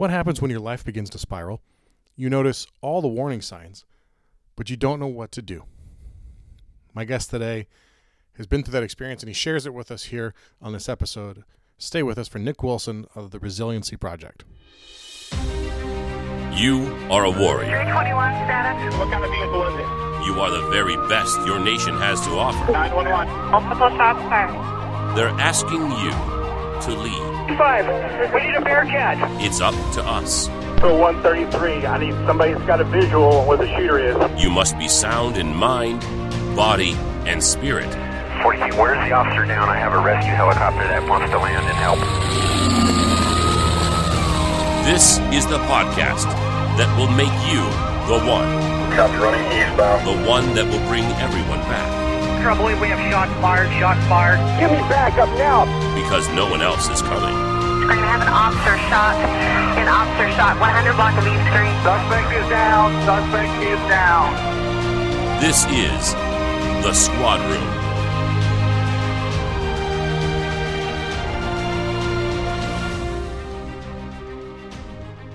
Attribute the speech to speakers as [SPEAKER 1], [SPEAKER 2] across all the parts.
[SPEAKER 1] What happens when your life begins to spiral? You notice all the warning signs, but you don't know what to do. My guest today has been through that experience and he shares it with us here on this episode. Stay with us for Nick Wilson of the Resiliency Project.
[SPEAKER 2] You are a warrior.
[SPEAKER 3] 321 status.
[SPEAKER 4] What kind of vehicle is it?
[SPEAKER 2] You are the very best your nation has to offer.
[SPEAKER 4] 911.
[SPEAKER 3] Multiple shots fired.
[SPEAKER 2] They're asking you to lead.
[SPEAKER 4] Five. We need a Bearcat.
[SPEAKER 2] It's up to us.
[SPEAKER 4] So 133. I need somebody that's got a visual on where the shooter is.
[SPEAKER 2] You must be sound in mind, body, and spirit.
[SPEAKER 5] 42, where's the officer down? I have a rescue helicopter that wants to land and help.
[SPEAKER 2] This is the podcast that will make you the one.
[SPEAKER 5] Copy running eastbound.
[SPEAKER 2] The one that will bring everyone back.
[SPEAKER 4] Trouble, we have shots fired, shots fired. Give me backup now.
[SPEAKER 2] Because no one else is coming.
[SPEAKER 3] We're going to have an officer shot. An officer shot 100 block of East Street.
[SPEAKER 4] Suspect is down. Suspect is down.
[SPEAKER 2] This is the Squad Room.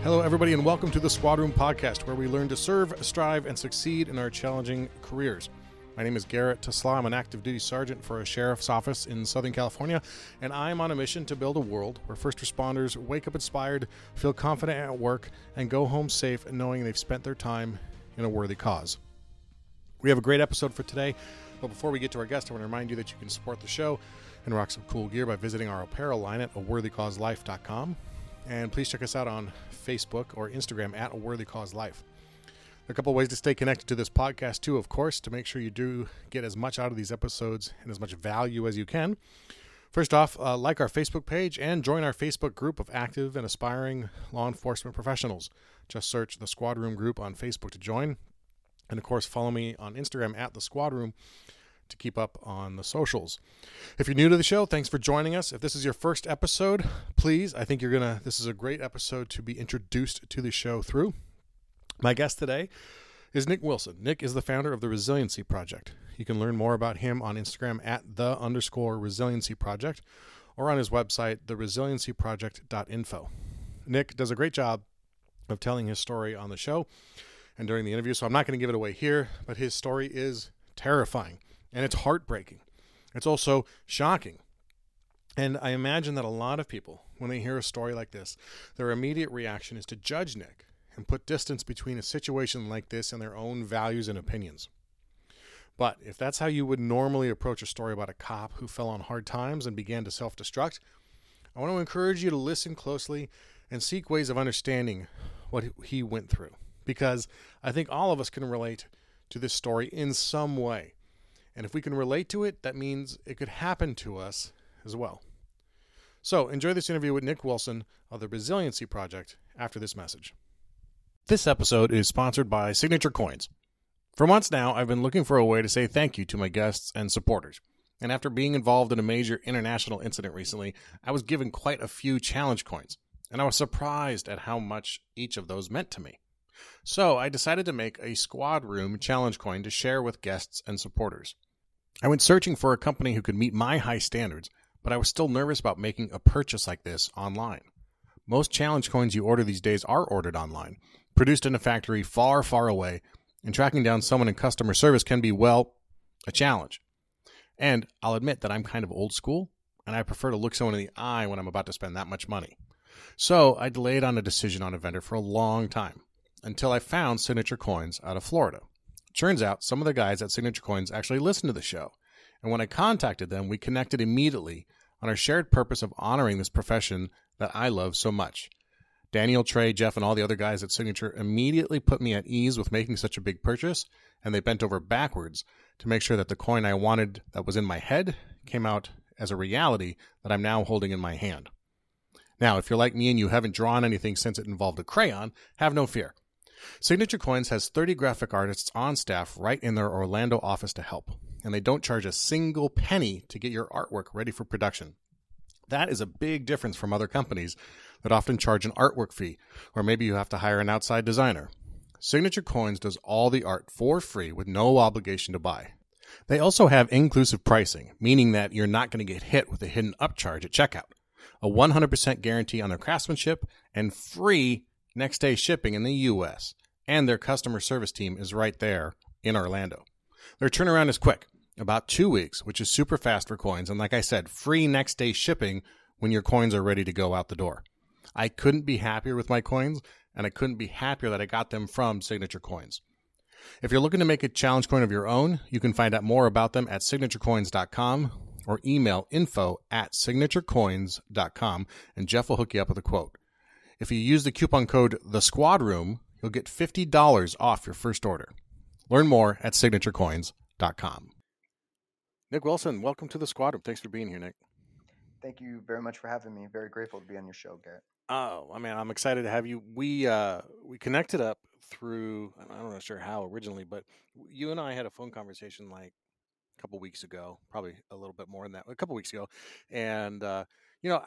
[SPEAKER 1] Hello, everybody, and welcome to the Squad Room Podcast, where we learn to serve, strive, and succeed in our challenging careers. My name is Garrett Tesla. I'm an active duty sergeant for a sheriff's office in Southern California, and I'm on a mission to build a world where first responders wake up inspired, feel confident at work, and go home safe knowing they've spent their time in a worthy cause. We have a great episode for today, but before we get to our guest, I want to remind you that you can support the show and rock some cool gear by visiting our apparel line at aworthycauselife.com. And please check us out on Facebook or Instagram at A Worthy Cause Life. A couple ways to stay connected to this podcast, too, of course, to make sure you do get as much out of these episodes and as much value as you can. First off, uh, like our Facebook page and join our Facebook group of active and aspiring law enforcement professionals. Just search the Squad Room group on Facebook to join. And of course, follow me on Instagram at the Squad Room to keep up on the socials. If you're new to the show, thanks for joining us. If this is your first episode, please, I think you're going to, this is a great episode to be introduced to the show through. My guest today is Nick Wilson. Nick is the founder of the Resiliency Project. You can learn more about him on Instagram at the underscore resiliency project or on his website, theresiliencyproject.info. Nick does a great job of telling his story on the show and during the interview, so I'm not going to give it away here, but his story is terrifying and it's heartbreaking. It's also shocking. And I imagine that a lot of people, when they hear a story like this, their immediate reaction is to judge Nick and put distance between a situation like this and their own values and opinions. But if that's how you would normally approach a story about a cop who fell on hard times and began to self destruct, I want to encourage you to listen closely and seek ways of understanding what he went through. Because I think all of us can relate to this story in some way. And if we can relate to it, that means it could happen to us as well. So enjoy this interview with Nick Wilson of the Resiliency Project after this message. This episode is sponsored by Signature Coins. For months now, I've been looking for a way to say thank you to my guests and supporters. And after being involved in a major international incident recently, I was given quite a few challenge coins, and I was surprised at how much each of those meant to me. So I decided to make a squad room challenge coin to share with guests and supporters. I went searching for a company who could meet my high standards, but I was still nervous about making a purchase like this online. Most challenge coins you order these days are ordered online, produced in a factory far, far away, and tracking down someone in customer service can be, well, a challenge. And I'll admit that I'm kind of old school, and I prefer to look someone in the eye when I'm about to spend that much money. So I delayed on a decision on a vendor for a long time until I found Signature Coins out of Florida. Turns out some of the guys at Signature Coins actually listened to the show. And when I contacted them, we connected immediately on our shared purpose of honoring this profession that I love so much. Daniel, Trey, Jeff, and all the other guys at Signature immediately put me at ease with making such a big purchase, and they bent over backwards to make sure that the coin I wanted that was in my head came out as a reality that I'm now holding in my hand. Now, if you're like me and you haven't drawn anything since it involved a crayon, have no fear. Signature Coins has 30 graphic artists on staff right in their Orlando office to help, and they don't charge a single penny to get your artwork ready for production. That is a big difference from other companies that often charge an artwork fee, or maybe you have to hire an outside designer. Signature Coins does all the art for free with no obligation to buy. They also have inclusive pricing, meaning that you're not going to get hit with a hidden upcharge at checkout. a 100% guarantee on their craftsmanship, and free next day shipping in the U.S. And their customer service team is right there in Orlando. Their turnaround is quick, about two weeks, which is super fast for coins. And like I said, free next day shipping when your coins are ready to go out the door. I couldn't be happier with my coins, and I couldn't be happier that I got them from Signature Coins. If you're looking to make a challenge coin of your own, you can find out more about them at signaturecoins.com or email info at signaturecoins.com, and Jeff will hook you up with a quote. If you use the coupon code The Squad Room, you'll get $50 off your first order. Learn more at signaturecoins.com. Nick Wilson, welcome to the Squad Room. Thanks for being here, Nick.
[SPEAKER 6] Thank you very much for having me. Very grateful to be on your show, Garrett.
[SPEAKER 1] Oh, I mean, I'm excited to have you. We uh, we connected up through I'm not know sure how originally, but you and I had a phone conversation like a couple weeks ago, probably a little bit more than that, a couple weeks ago, and uh, you know,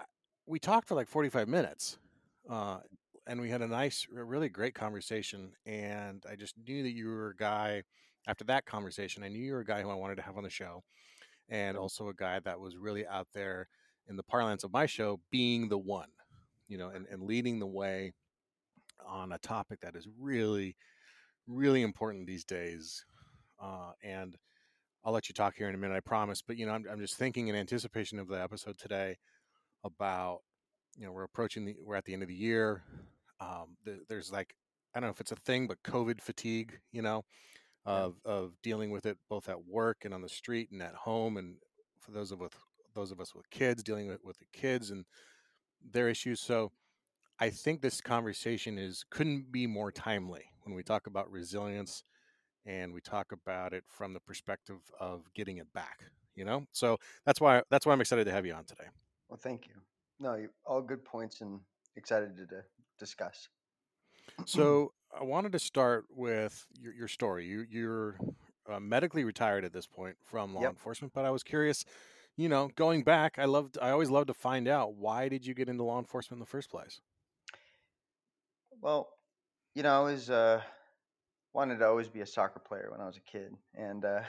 [SPEAKER 1] we talked for like 45 minutes, uh, and we had a nice, really great conversation. And I just knew that you were a guy. After that conversation, I knew you were a guy who I wanted to have on the show, and also a guy that was really out there in the parlance of my show, being the one, you know, and, and leading the way on a topic that is really, really important these days. Uh, and I'll let you talk here in a minute, I promise. But you know, I'm, I'm just thinking in anticipation of the episode today about you know we're approaching the we're at the end of the year. Um, the, there's like I don't know if it's a thing, but COVID fatigue. You know, of of dealing with it both at work and on the street and at home, and for those of with those of us with kids dealing with, with the kids and their issues. So I think this conversation is couldn't be more timely when we talk about resilience and we talk about it from the perspective of getting it back. You know, so that's why that's why I'm excited to have you on today.
[SPEAKER 6] Well, thank you. No, you, all good points and excited to, to discuss.
[SPEAKER 1] So I wanted to start with your, your story. You, you're uh, medically retired at this point from law
[SPEAKER 6] Yep.
[SPEAKER 1] enforcement, but I was curious. You know, going back, I loved. I always loved to find out why did you get into law enforcement in the first place.
[SPEAKER 6] Well, you know, I was uh, wanted to always be a soccer player when I was a kid, and uh,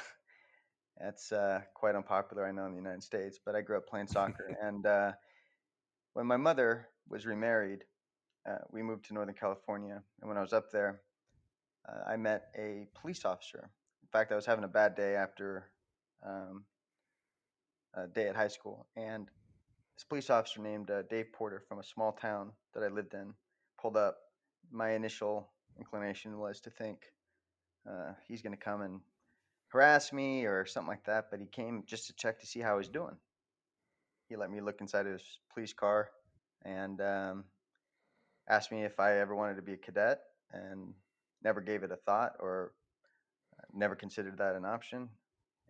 [SPEAKER 6] that's uh, quite unpopular, I know, in the United States. But I grew up playing soccer, and uh, when my mother was remarried, uh, we moved to Northern California, and when I was up there, uh, I met a police officer. In fact, I was having a bad day after um, a day at high school, and this police officer named uh, Dave Porter from a small town that I lived in pulled up. My initial inclination was to think uh, he's going to come and harass me or something like that, but he came just to check to see how I was doing. He let me look inside his police car and um, asked me if I ever wanted to be a cadet, and never gave it a thought or uh, never considered that an option.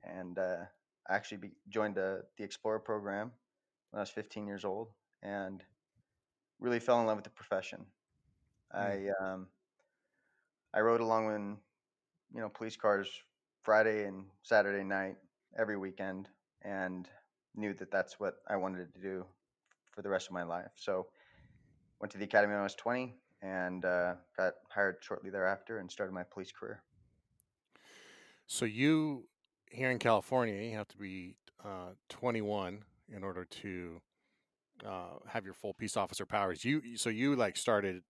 [SPEAKER 6] And uh, I actually be, joined the, the Explorer program when I was 15 years old and really fell in love with the profession. I um, I rode along in you know police cars Friday and Saturday night every weekend and knew that that's what I wanted to do for the rest of my life. So went to the academy when I was 20 and uh, got hired shortly thereafter and started my police career.
[SPEAKER 1] So you here in California, you have to be uh, 21 in order to uh, have your full peace officer powers. You so you like started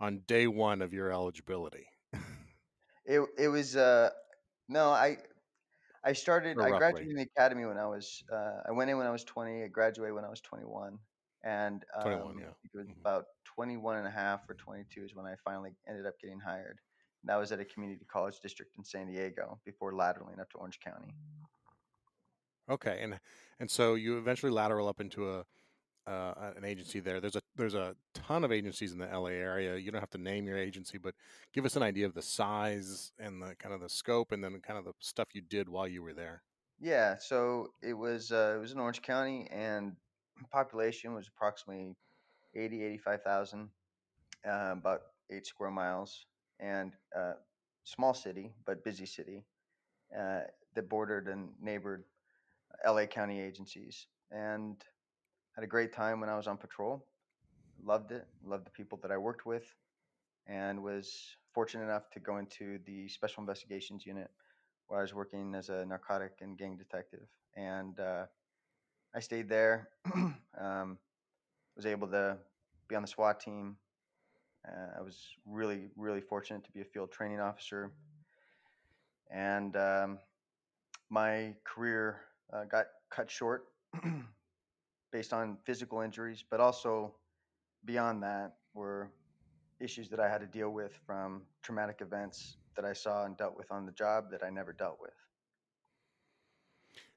[SPEAKER 1] on day one of your eligibility.
[SPEAKER 6] It it was uh no I I started I graduated in the academy when I was uh, I went in when I was 20 I graduated when I was 21 and um,
[SPEAKER 1] 21, yeah.
[SPEAKER 6] It was
[SPEAKER 1] Mhm.
[SPEAKER 6] about 21 and a half or 22 is when I finally ended up getting hired. And that was at a community college district in San Diego before lateraling up to Orange County.
[SPEAKER 1] Okay, and and so you eventually lateral up into a uh, an agency there. There's a there's a ton of agencies in the LA area. You don't have to name your agency, but give us an idea of the size and the kind of the scope, and then kind of the stuff you did while you were there.
[SPEAKER 6] Yeah, so it was uh, it was in Orange County and population was approximately 80 85,000 uh, about 8 square miles and uh, small city but busy city uh, that bordered and neighbored LA County agencies and had a great time when I was on patrol. Loved it, loved the people that I worked with and was fortunate enough to go into the special investigations unit where I was working as a narcotic and gang detective. And uh, I stayed there um, was able to be on the SWAT team. Uh, I was really, really fortunate to be a field training officer. And um, my career uh, got cut short based on physical injuries, but also beyond that were issues that I had to deal with from traumatic events that I saw and dealt with on the job that I never dealt with.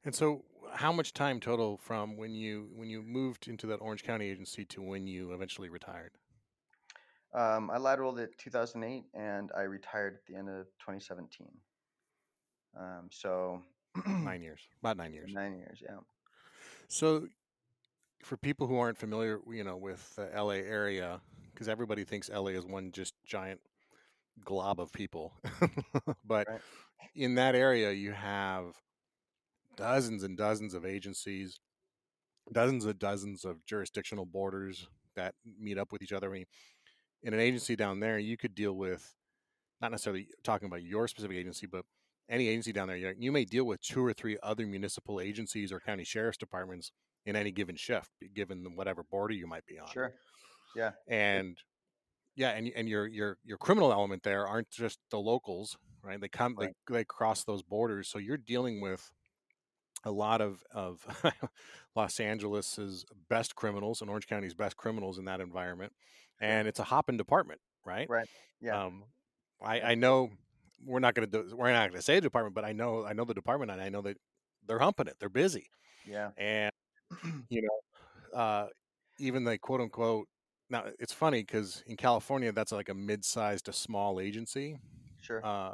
[SPEAKER 1] And so, how much time total from when you when you moved into that Orange County agency to when you eventually retired?
[SPEAKER 6] Um, I lateraled at 2008 and I retired at the end of 2017. Um, so
[SPEAKER 1] nine years, about nine years.
[SPEAKER 6] Nine years, yeah.
[SPEAKER 1] So, for people who aren't familiar, you know, with the LA area, because everybody thinks LA is one just giant glob of people, but right. in that area you have dozens and dozens of agencies, dozens and dozens of jurisdictional borders that meet up with each other. I mean, in an agency down there, you could deal with not necessarily talking about your specific agency, but any agency down there, you may deal with two or three other municipal agencies or county sheriff's departments in any given shift, given whatever border you might be on.
[SPEAKER 6] Sure. Yeah.
[SPEAKER 1] And yeah, and and your your your criminal element there aren't just the locals, right? They come, right. they they cross those borders, so you're dealing with a lot of of Los Angeles's best criminals and Orange County's best criminals in that environment, and it's a hopping department, right?
[SPEAKER 6] Right. Yeah.
[SPEAKER 1] Um, I I know we're not going to do we're not going to say department, but I know I know the department and I know that they're humping it. They're busy.
[SPEAKER 6] Yeah.
[SPEAKER 1] And you know, uh, even the quote unquote. Now it's funny because in California that's like a mid-sized to small agency.
[SPEAKER 6] Sure.
[SPEAKER 1] Uh,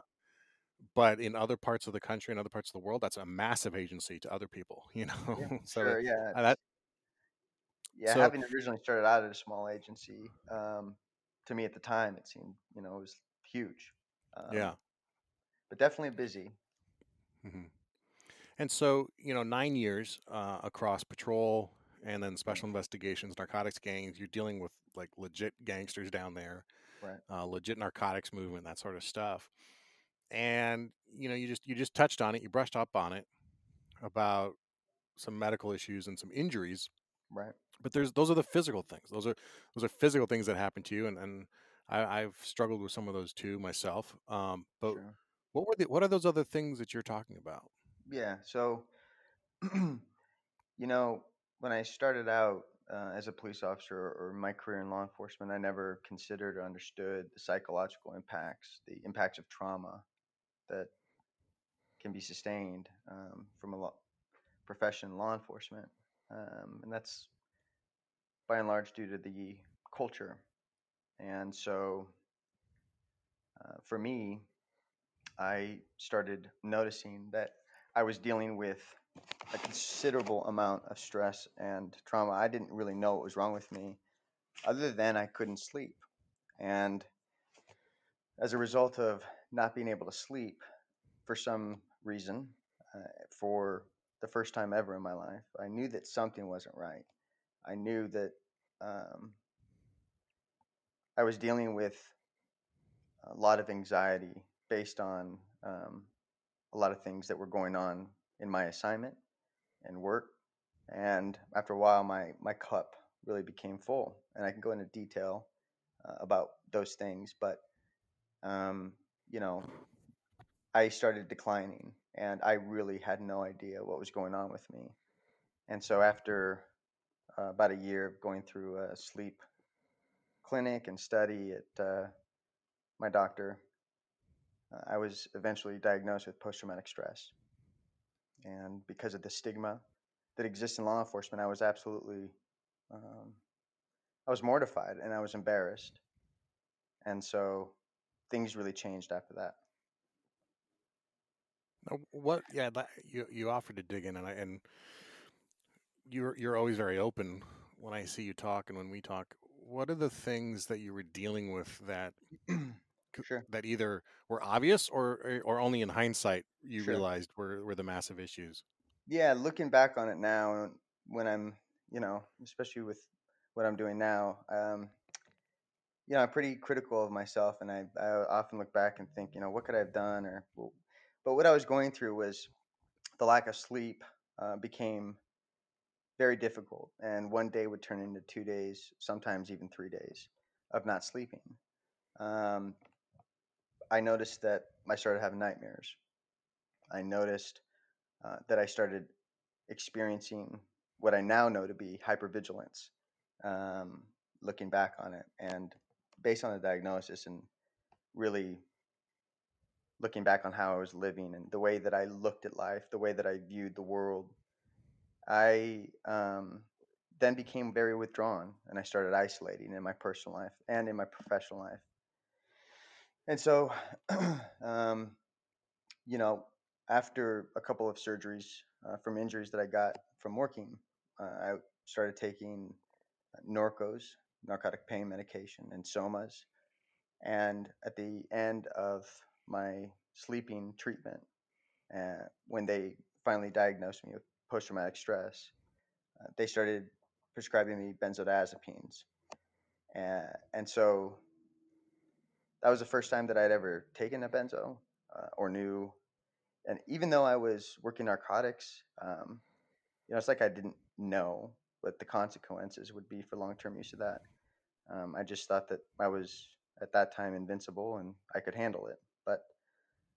[SPEAKER 1] but in other parts of the country and other parts of the world, that's a massive agency to other people. You know.
[SPEAKER 6] Yeah, so sure. yeah.
[SPEAKER 1] Uh, that.
[SPEAKER 6] Yeah, so, having originally started out at a small agency, um, to me at the time it seemed you know it was huge.
[SPEAKER 1] Um, yeah
[SPEAKER 6] but definitely busy.
[SPEAKER 1] Mm-hmm. And so, you know, nine years uh, across patrol and then special investigations, narcotics gangs, you're dealing with like legit gangsters down there,
[SPEAKER 6] right?
[SPEAKER 1] Uh, legit narcotics movement, that sort of stuff. And you know, you just you just touched on it, you brushed up on it about some medical issues and some injuries,
[SPEAKER 6] right?
[SPEAKER 1] But there's those are the physical things. Those are those are physical things that happen to you, and and I, have struggled with some of those too myself. Um, but sure. What were the what are those other things that you're talking about?
[SPEAKER 6] Yeah, so you know, when I started out uh, as a police officer or my career in law enforcement, I never considered or understood the psychological impacts, the impacts of trauma that can be sustained um, from a law, profession law enforcement, um, and that's by and large due to the culture. And so, uh, for me, I started noticing that I was dealing with a considerable amount of stress and trauma. I didn't really know what was wrong with me, other than I couldn't sleep. And as a result of not being able to sleep for some reason, uh, for the first time ever in my life, I knew that something wasn't right. I knew that um, I was dealing with a lot of anxiety based on um, a lot of things that were going on in my assignment and work. And after a while, my my cup really became full, and I can go into detail uh, about those things. But um, you know, I started declining, and I really had no idea what was going on with me. And so after uh, about a year of going through a sleep clinic and study at uh, my doctor, uh, I was eventually diagnosed with post traumatic stress. And because of the stigma that exists in law enforcement, I was absolutely, um, I was mortified and I was embarrassed. And so things really changed after that.
[SPEAKER 1] What? Yeah, that, you you offered to dig in, and I and you're you're always very open when I see you talk and when we talk. What are the things that you were dealing with that
[SPEAKER 6] sure.
[SPEAKER 1] that either were obvious or eh, or only in hindsight you
[SPEAKER 6] sure.
[SPEAKER 1] realized were were the massive issues?
[SPEAKER 6] Yeah, looking back on it now, when I'm you know, especially with what I'm doing now, um, you know, I'm pretty critical of myself, and I, I often look back and think, you know, what could I have done, or, but what I was going through was the lack of sleep uh, became very difficult. And one day would turn into two days, sometimes even three days of not sleeping. Um, I noticed that I started having nightmares. I noticed uh, that I started experiencing what I now know to be hypervigilance, um, looking back on it. And based on the diagnosis and really looking back on how I was living and the way that I looked at life, the way that I viewed the world, I um, then became very withdrawn and I started isolating in my personal life and in my professional life. And so, um, you know, after a couple of surgeries uh, from injuries that I got from working, uh, I started taking Norcos, narcotic pain medication, and Somas. And at the end of my sleeping treatment, uh, when they finally diagnosed me with post traumatic stress, uh, they started prescribing me benzodiazepines. Uh, and so that was the first time that I'd ever taken a benzo uh, or knew. And even though I was working narcotics, um, you know, it's like I didn't know what the consequences would be for long term use of that. Um, I just thought that I was at that time invincible and I could handle it. But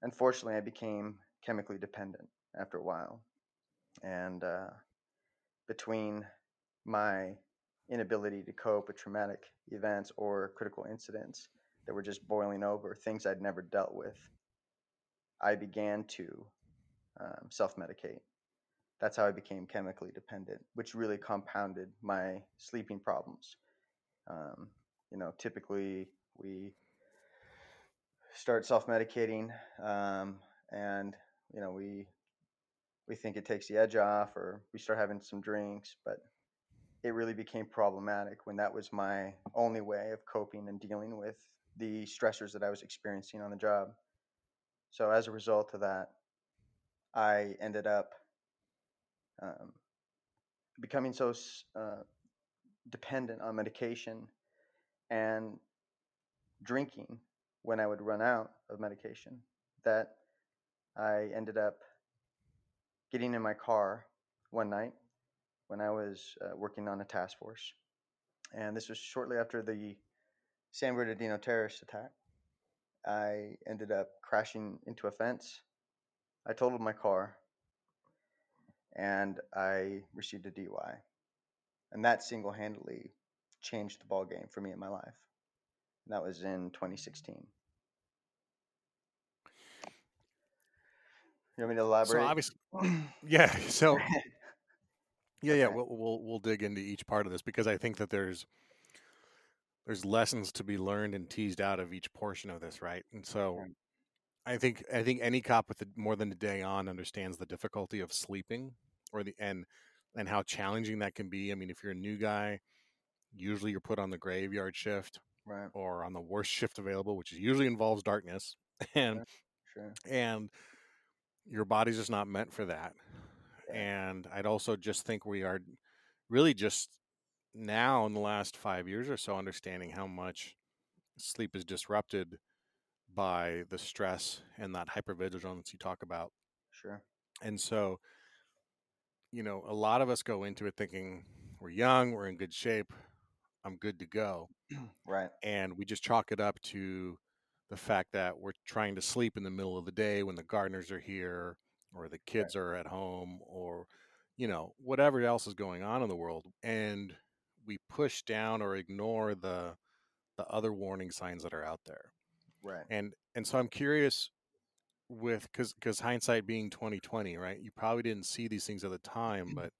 [SPEAKER 6] unfortunately, I became chemically dependent after a while. And uh, between my inability to cope with traumatic events or critical incidents that were just boiling over, things I'd never dealt with, I began to um, self medicate. That's how I became chemically dependent, which really compounded my sleeping problems. Um, you know, typically we start self-medicating, um, and you know we we think it takes the edge off, or we start having some drinks, but it really became problematic when that was my only way of coping and dealing with the stressors that I was experiencing on the job. So as a result of that, I ended up um, becoming so uh, dependent on medication and drinking when I would run out of medication that I ended up getting in my car one night when I was uh, working on a task force. And this was shortly after the San Bernardino terrorist attack. I ended up crashing into a fence. I totaled my car and I received a DUI. And that single handedly changed the ball game for me in my life. And that was in 2016. You want me to elaborate?
[SPEAKER 1] So obviously, yeah. So yeah, yeah. We'll, we'll we'll dig into each part of this because I think that there's there's lessons to be learned and teased out of each portion of this, right? And so I think I think any cop with a, more than a day on understands the difficulty of sleeping or the and and how challenging that can be. I mean, if you're a new guy, usually you're put on the graveyard shift
[SPEAKER 6] right.
[SPEAKER 1] or on the worst shift available, which usually involves darkness, and
[SPEAKER 6] Sure.
[SPEAKER 1] and your body's just not meant for that.
[SPEAKER 6] Yeah.
[SPEAKER 1] And I'd also just think we are really just now in the last five years or so understanding how much sleep is disrupted by the stress and that hypervigilance you talk about.
[SPEAKER 6] Sure.
[SPEAKER 1] And so, you know, a lot of us go into it thinking we're young, we're in good shape, I'm good to go.
[SPEAKER 6] Right.
[SPEAKER 1] And we just chalk it up to the fact that we're trying to sleep in the middle of the day when the gardeners are here or the kids are at home or, you know, whatever else is going on in the world. And we push down or ignore the the other warning signs that are out there.
[SPEAKER 6] Right.
[SPEAKER 1] And and so I'm curious with because because hindsight being 2020 right you probably didn't see these things at the time but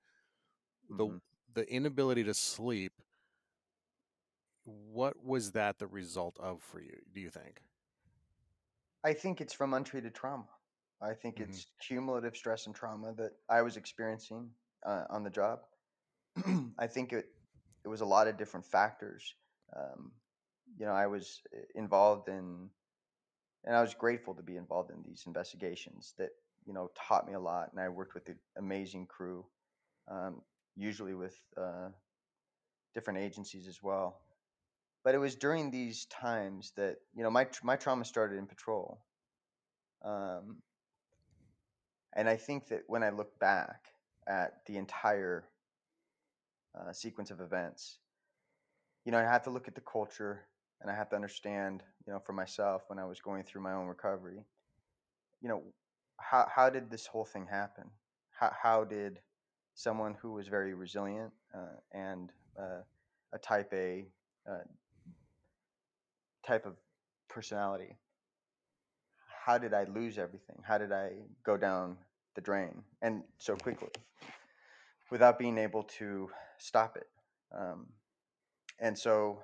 [SPEAKER 1] the
[SPEAKER 6] Mhm.
[SPEAKER 1] the inability to sleep what was that the result of for you do you think
[SPEAKER 6] I think it's from untreated trauma. I think
[SPEAKER 1] Mhm.
[SPEAKER 6] it's cumulative stress and trauma that I was experiencing uh, on the job. I think it it was a lot of different factors. Um, you know, I was uh, involved in, and I was grateful to be involved in these investigations that you know taught me a lot, and I worked with an amazing crew, um, usually with uh, different agencies as well. But it was during these times that you know my my trauma started in patrol, um, and I think that when I look back at the entire uh, sequence of events. You know, I have to look at the culture and I have to understand, you know, for myself when I was going through my own recovery, you know, how, how did this whole thing happen? How, how did someone who was very resilient uh, and uh, a type A uh, type of personality, how did I lose everything? How did I go down the drain and so quickly without being able to stop it? Um, and so,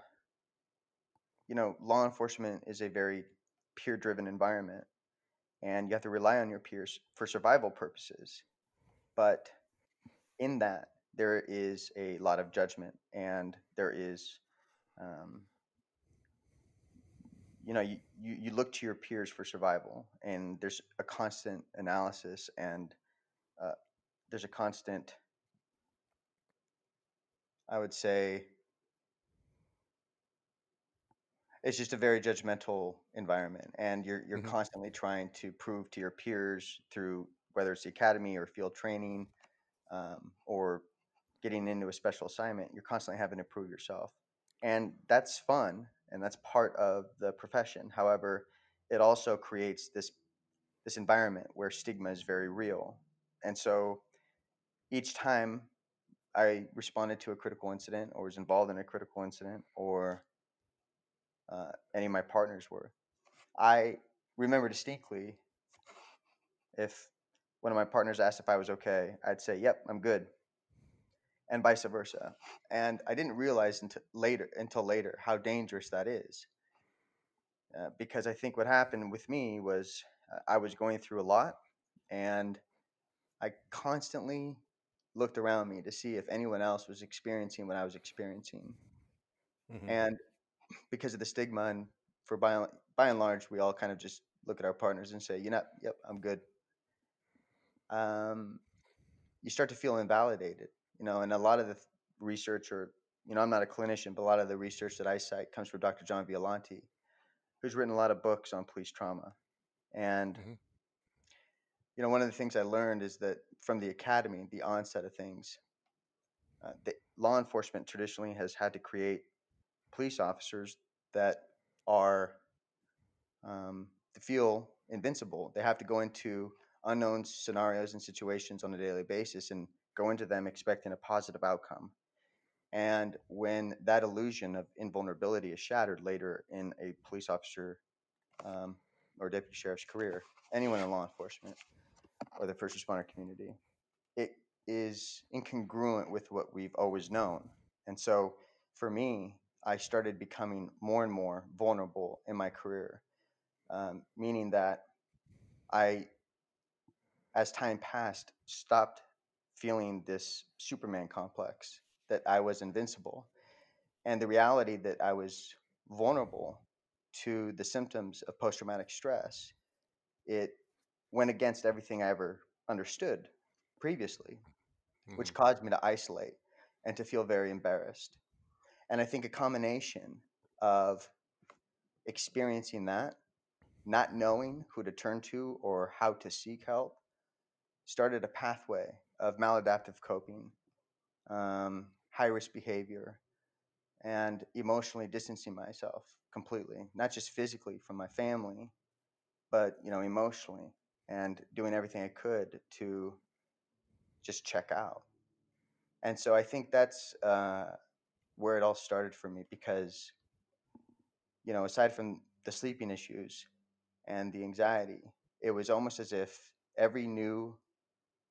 [SPEAKER 6] you know, law enforcement is a very peer driven environment and you have to rely on your peers for survival purposes. But in that, there is a lot of judgment and there is um, you know you, you, you look to your peers for survival and there's a constant analysis and uh, there's a constant i would say it's just a very judgmental environment and you're you're mm-hmm. constantly trying to prove to your peers through whether it's the academy or field training um, or getting into a special assignment you're constantly having to prove yourself and that's fun and that's part of the profession. However, it also creates this this environment where stigma is very real. And so each time I responded to a critical incident or was involved in a critical incident or uh, any of my partners were, I remember distinctly if one of my partners asked if I was okay, I'd say, "Yep, I'm good," and vice versa. And I didn't realize until later, until later, how dangerous that is. Uh, because I think what happened with me was uh, I was going through a lot, and I constantly looked around me to see if anyone else was experiencing what I was experiencing. Mm-hmm. And because of the stigma, and for by by and large, we all kind of just look at our partners and say, "You know, yep, I'm good." Um, you start to feel invalidated you know, and a lot of the research, or you know, I'm not a clinician, but a lot of the research that I cite comes from Dr. John Violanti, who's written a lot of books on police trauma. And mm-hmm. you know, one of the things I learned is that from the academy, the onset of things, uh, the law enforcement traditionally has had to create police officers that are um, feel invincible. They have to go into unknown scenarios and situations on a daily basis and go into them expecting a positive outcome. And when that illusion of invulnerability is shattered later in a police officer um, or deputy sheriff's career, anyone in law enforcement or the first responder community, it is incongruent with what we've always known. And so for me, I started becoming more and more vulnerable in my career, um, meaning that I, as time passed, stopped feeling this Superman complex that I was invincible. And the reality that I was vulnerable to the symptoms of post traumatic stress, it went against everything I ever understood previously, mm-hmm. which caused me to isolate and to feel very embarrassed. And I think a combination of experiencing that, not knowing who to turn to or how to seek help, started a pathway of maladaptive coping, um, high risk behavior, and emotionally distancing myself completely, not just physically from my family, but you know emotionally, and doing everything I could to just check out. And so I think that's uh, where it all started for me because, you know, aside from the sleeping issues and the anxiety, it was almost as if every new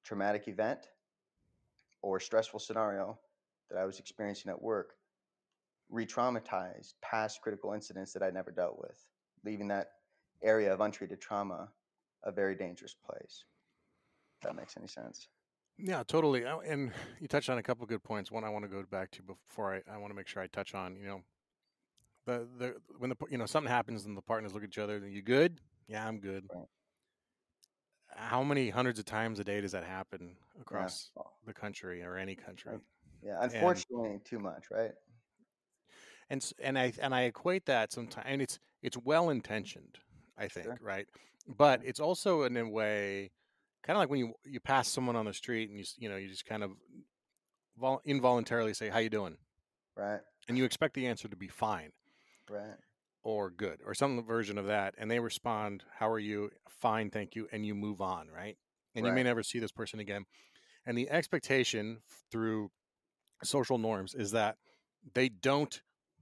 [SPEAKER 6] traumatic event or stressful scenario that I was experiencing at work re traumatized past critical incidents that I never dealt with, leaving that area of untreated trauma a very dangerous place. If that makes any sense.
[SPEAKER 1] Yeah, totally. Uh, and you touched on a couple good points. One I want to go back to before I, I want to make sure I touch on, you know, the, the, when the, you know, something happens and the partners look at each other, and you good? Yeah, I'm good. Right how many hundreds of times a day does that happen across yeah. the country or any country?
[SPEAKER 6] Yeah, unfortunately, and, too much, right?
[SPEAKER 1] And and I and I equate that sometimes, and it's it's well intentioned, I think, sure. right? But it's also in a way, kind of like when you you pass someone on the street and you you know you just kind of vol- involuntarily say, "How you doing?"
[SPEAKER 6] Right.
[SPEAKER 1] and you expect the answer to be fine
[SPEAKER 6] Right.
[SPEAKER 1] or good or some version of that, and they respond, "How are you?" Fine, thank you, and you move on, right? And you may never see this person again. And the expectation through social norms is that they don't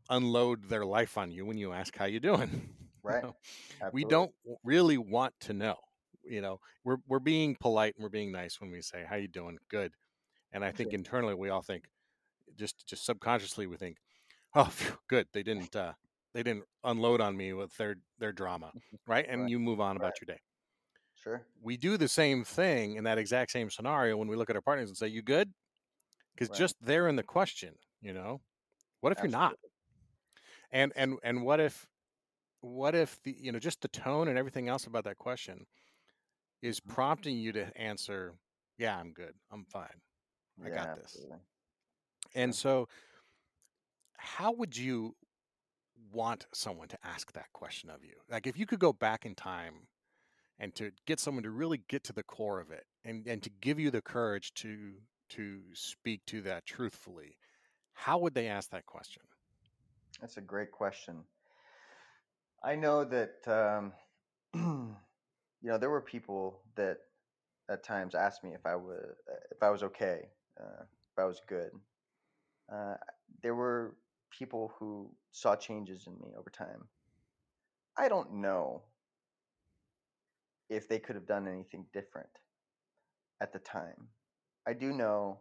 [SPEAKER 1] unload their life on you when you ask how you doing. You
[SPEAKER 6] Right.
[SPEAKER 1] know? We don't really want to know you know we're we're being polite and we're being nice when we say how you doing? Good. And i think internally we all think just just subconsciously we think oh phew, good they didn't uh they didn't unload on me with their their drama right? And
[SPEAKER 6] Right.
[SPEAKER 1] you move on about
[SPEAKER 6] Right.
[SPEAKER 1] your day.
[SPEAKER 6] Sure.
[SPEAKER 1] we do the same thing in that exact same scenario when we look at our partners and say you good? Because
[SPEAKER 6] Right.
[SPEAKER 1] just there in the question you know? What if you're not? And and and what if what if the you know just the tone and everything else about that question is
[SPEAKER 6] Mhm.
[SPEAKER 1] prompting you to answer yeah i'm good i'm fine I got this.
[SPEAKER 6] absolutely.
[SPEAKER 1] and so how would you want someone to ask that question of you like if you could go back in time and to get someone to really get to the core of it and and to give you the courage to to speak to that truthfully how would they ask that question
[SPEAKER 6] That's a great question. I know that um, you know there were people that at times asked me if I was if I was okay, uh, if I was good. Uh, there were people who saw changes in me over time. I don't know if they could have done anything different at the time. I do know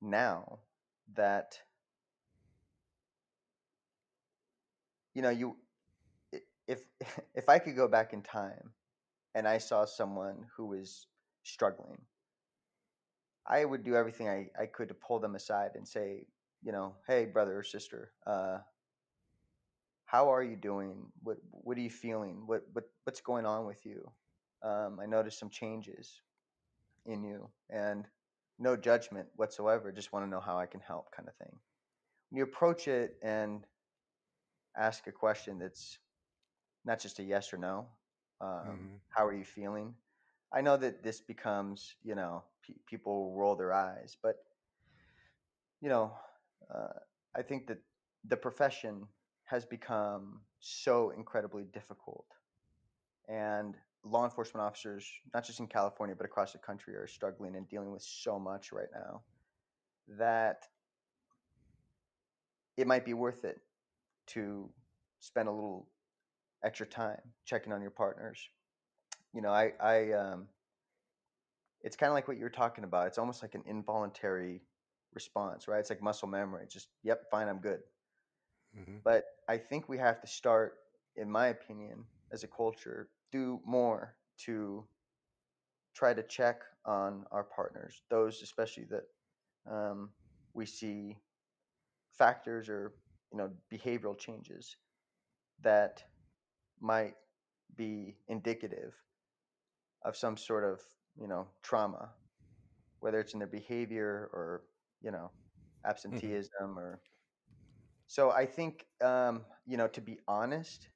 [SPEAKER 6] now that you know you if if I could go back in time and I saw someone who was struggling, I would do everything I, I could to pull them aside and say, you know, hey brother or sister, uh, how are you doing? What what are you feeling? What what what's going on with you? Um, I noticed some changes in you, and no judgment whatsoever. Just want to know how I can help, kind of thing. When you approach it and ask a question that's not just a yes or no. Um,
[SPEAKER 1] Mhm.
[SPEAKER 6] How are you feeling? I know that this becomes, you know, pe- people roll their eyes, but you know, uh, I think that the profession has become so incredibly difficult, and law enforcement officers, not just in California but across the country, are struggling and dealing with so much right now that it might be worth it to spend a little extra time checking on your partners. You know, I, I, um, it's kind of like what you were talking about. It's almost like an involuntary response, right? It's like muscle memory. Just, yep, fine, I'm good.
[SPEAKER 1] Mhm.
[SPEAKER 6] But I think we have to start, in my opinion, as a culture, do more to try to check on our partners, those especially that um, we see factors or you know behavioral changes that might be indicative of some sort of you know trauma, whether it's in their behavior or you know absenteeism or. So I think um, you know to be honest,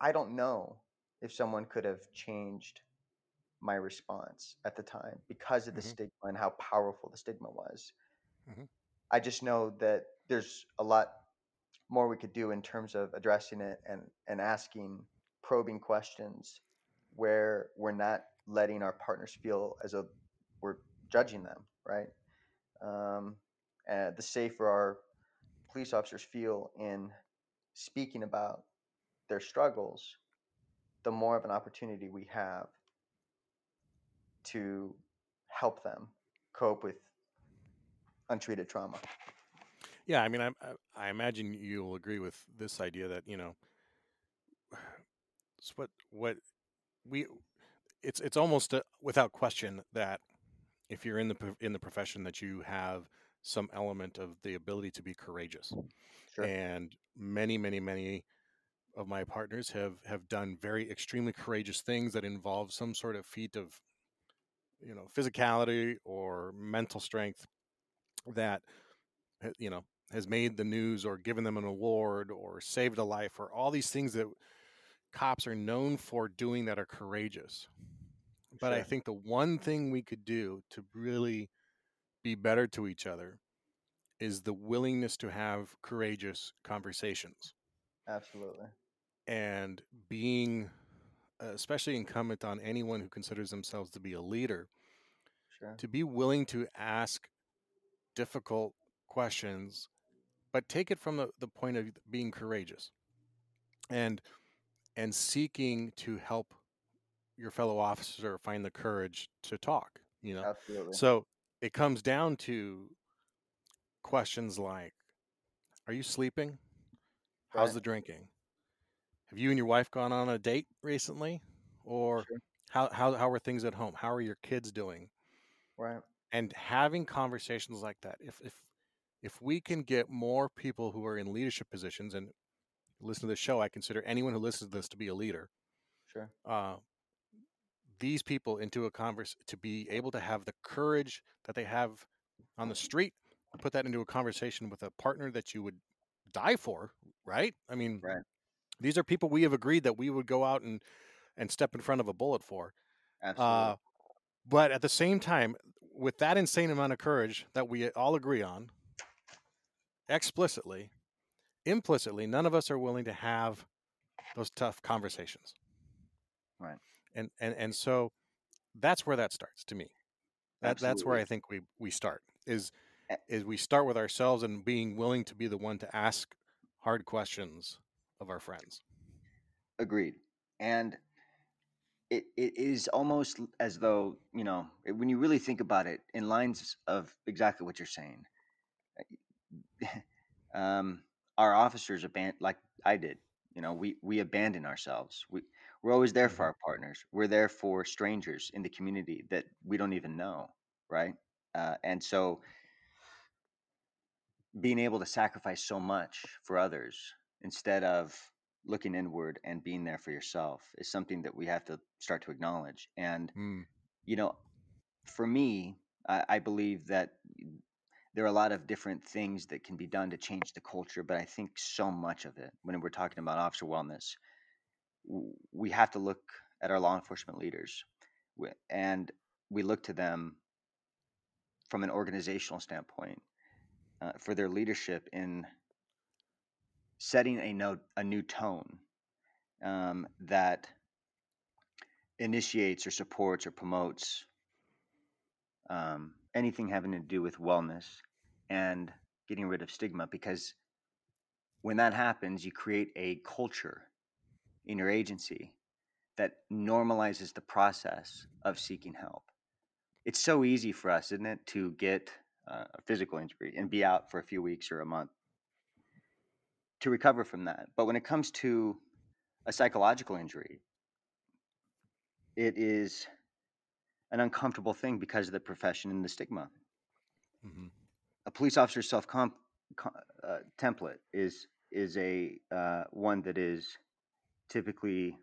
[SPEAKER 6] I don't know if someone could have changed my response at the time because of the
[SPEAKER 1] Mhm.
[SPEAKER 6] stigma and how powerful the stigma was.
[SPEAKER 1] Mhm.
[SPEAKER 6] I just know that there's a lot more we could do in terms of addressing it and, and asking probing questions where we're not letting our partners feel as though we're judging them, right? Um, and the safer our police officers feel in speaking about their struggles, the more of an opportunity we have to help them cope with untreated trauma.
[SPEAKER 1] Yeah, I mean, I, I uh, I imagine you'll agree with this idea that you know, it's what what we it's it's almost a, without question that if you're in the pro- in the profession that you have some element of the ability to be courageous,
[SPEAKER 6] Sure.
[SPEAKER 1] and many many many of my partners have have done very extremely courageous things that involve some sort of feat of you know physicality or mental strength that uh, you know has made the news or given them an award or saved a life or all these things that cops are known for doing that are courageous but i think the one thing we could do to really be better to each other is the willingness to have courageous conversations
[SPEAKER 6] Absolutely.
[SPEAKER 1] and being especially incumbent on anyone who considers themselves to be a leader
[SPEAKER 6] Sure.
[SPEAKER 1] to be willing to ask difficult questions but take it from the, the point of being courageous and and seeking to help your fellow officer find the courage to talk you know?
[SPEAKER 6] Absolutely.
[SPEAKER 1] so it comes down to questions like are you sleeping? How's the drinking? Have you and your wife gone on a date recently? Or
[SPEAKER 6] Sure.
[SPEAKER 1] how, how how are things at home? How are your kids doing?
[SPEAKER 6] Right.
[SPEAKER 1] and having conversations like that if if if we can get more people who are in leadership positions and listen to this show i consider anyone who listens to this to be a leader
[SPEAKER 6] Sure.
[SPEAKER 1] uh, these people into a converse to be able to have the courage that they have on the street put that into a conversation with a partner that you would die for right i mean
[SPEAKER 6] Right.
[SPEAKER 1] these are people we have agreed that we would go out and and step in front of a bullet for
[SPEAKER 6] Absolutely.
[SPEAKER 1] uh, but at the same time, with that insane amount of courage that we all agree on, explicitly, implicitly, none of us are willing to have those tough conversations.
[SPEAKER 6] Right.
[SPEAKER 1] And and and so that's where that starts to me. That that's where I think we we start is
[SPEAKER 6] eh
[SPEAKER 1] is we start with ourselves and being willing to be the one to ask hard questions of our friends.
[SPEAKER 6] Agreed. And it, it is almost as though, you know, when you really think about it, in lines of exactly what you're saying, eh, um, our officers abandon, like I did, you know, we, we abandon ourselves. We, we're always there for
[SPEAKER 1] Mhm.
[SPEAKER 6] our partners. We're there for strangers in the community that we don't even know, right? Uh, and so being able to sacrifice so much for others instead of looking inward and being there for yourself is something that we have to start to acknowledge. And,
[SPEAKER 1] Mm,
[SPEAKER 6] you know, for me, I, I believe that there are a lot of different things that can be done to change the culture, but I think so much of it, when we're talking about officer wellness, we have to look at our law enforcement leaders and we look to them from an organizational standpoint uh, for their leadership in setting a no, a new tone um, that initiates or supports or promotes um, anything having to do with wellness and getting rid of stigma because when that happens you create a culture in your agency that normalizes the process of seeking help. It's so easy for us isn't it to get uh, a physical injury and be out for a few weeks or a month to recover from that. But when it comes to a psychological injury it is an uncomfortable thing because of the profession and the stigma
[SPEAKER 1] mhm.
[SPEAKER 6] a police officer's self comp uh, template is is a uh, one that is typically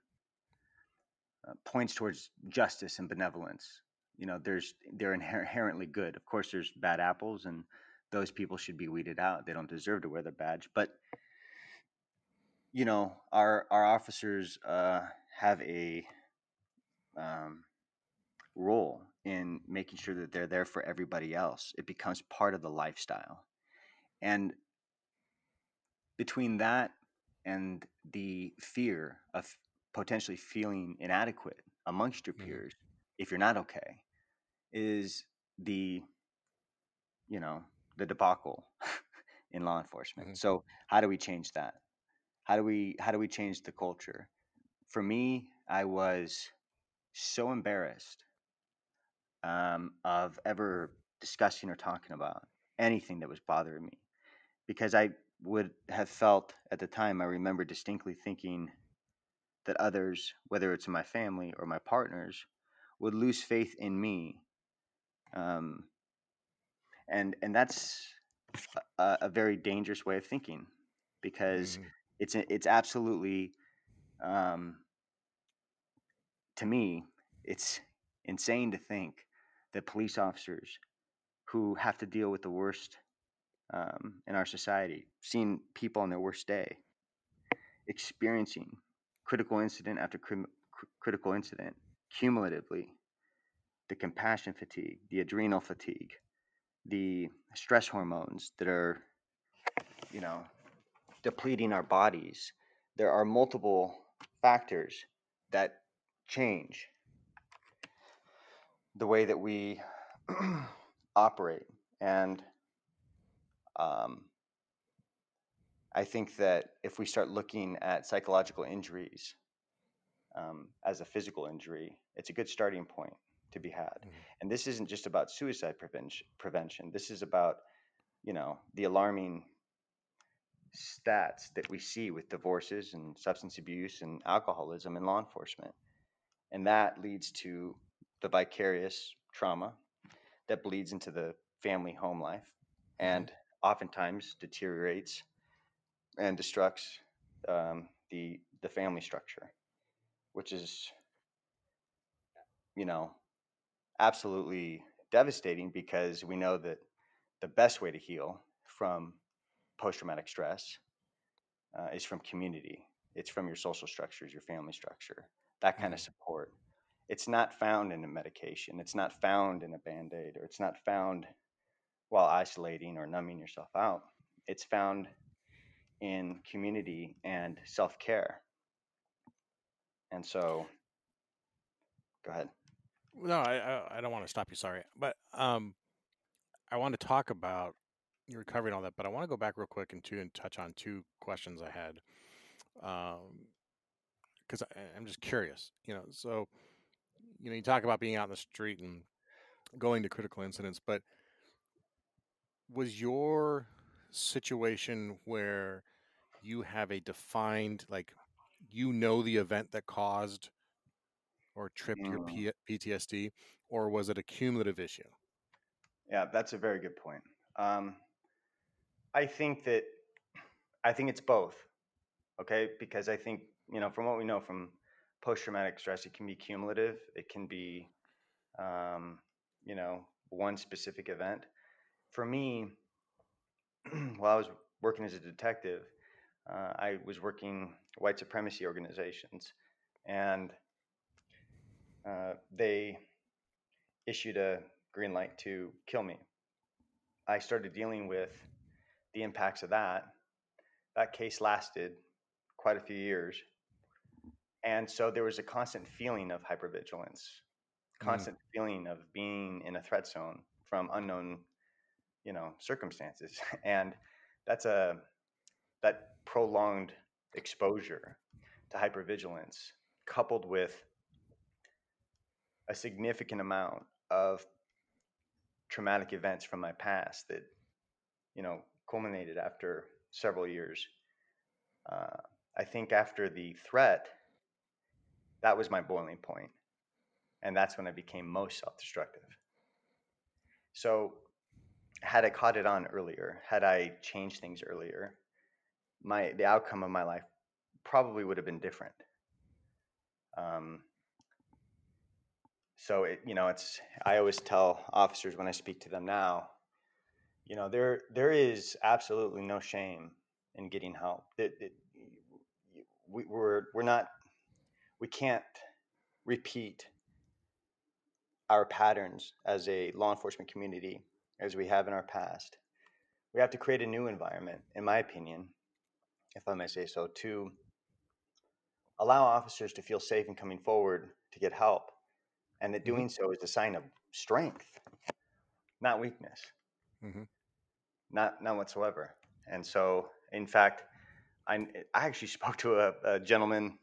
[SPEAKER 6] uh, points towards justice and benevolence. You know, there's they're inher- inherently good. Of course, there's bad apples, and those people should be weeded out. They don't deserve to wear the badge. But you know, our our officers uh, have a um, role in making sure that they're there for everybody else. It becomes part of the lifestyle. And between that and the fear of potentially feeling inadequate amongst your
[SPEAKER 1] Mhm.
[SPEAKER 6] peers if you're not okay is the you know the debacle in law enforcement
[SPEAKER 1] Mhm.
[SPEAKER 6] so how do we change that how do we how do we change the culture for me i was so embarrassed um, of ever discussing or talking about anything that was bothering me because I would have felt at the time, I remember distinctly thinking that others, whether it's in my family or my partners, would lose faith in me. Um, and and that's a, a very dangerous way of thinking because
[SPEAKER 1] Mhm.
[SPEAKER 6] it's it's absolutely um, to me it's insane to think that police officers who have to deal with the worst um, in our society, seeing people on their worst day, experiencing critical incident after cr- critical incident, cumulatively, the compassion fatigue, the adrenal fatigue, the stress hormones that are, you know, depleting our bodies. There are multiple factors that change the way that we operate. And um, I think that if we start looking at psychological injuries um, as a physical injury, it's a good starting point to be had. Mm-hmm. And this isn't just about suicide prevention, prevention. This is about, you know, the alarming stats that we see with divorces and substance abuse and alcoholism in law enforcement. And that leads to the vicarious trauma that bleeds into the family home life and oftentimes deteriorates and destructs um, the the family structure, which is, you know, absolutely devastating because we know that the best way to heal from post traumatic stress uh, is from community. It's from your social structures, your family structure, that kind of mm-hmm. support. It's not found in a medication. It's not found in a band aid, or it's not found while isolating or numbing yourself out. It's found in community and self care. And so, go ahead.
[SPEAKER 1] No, I, I, don't want to stop you. Sorry, but um, I want to talk about your recovery and all that. But I want to go back real quick and two and touch on two questions I had, um, because I'm just curious. You know, so you know, you talk about being out in the street and going to critical incidents, but was your situation where you have a defined like you know the event that caused or tripped mm. your P- PTSD, or was it a cumulative issue?
[SPEAKER 6] Yeah, that's a very good point. Um, I think that I think it's both. Okay, because I think you know from what we know from post-traumatic stress, it can be cumulative. It can be, um, you know, one specific event. For me, while I was working as a detective, uh, I was working white supremacy organizations, and uh, they issued a green light to kill me. I started dealing with the impacts of that. That case lasted quite a few years. And so there was a constant feeling of hypervigilance, mm. constant mm. feeling of being in a threat zone from unknown, you know, circumstances. And that's a that prolonged exposure to hypervigilance coupled with a significant amount of traumatic events from my past that you know culminated after several years uh, i think after the threat that was my boiling point and that's when i became most self-destructive so had i caught it on earlier had i changed things earlier my the outcome of my life probably would have been different um, so it, you know, it's I always tell officers when I speak to them now, you know, there there is absolutely no shame in getting help. It, it, we, we're we're not we can't repeat our patterns as a law enforcement community as we have in our past. We have to create a new environment, in my opinion, if I may say so, to allow officers to feel safe in coming forward to get help and that mm-hmm. doing so is a sign of strength, not weakness, mm-hmm. not not whatsoever. And so, in fact, I I actually spoke to a, a gentleman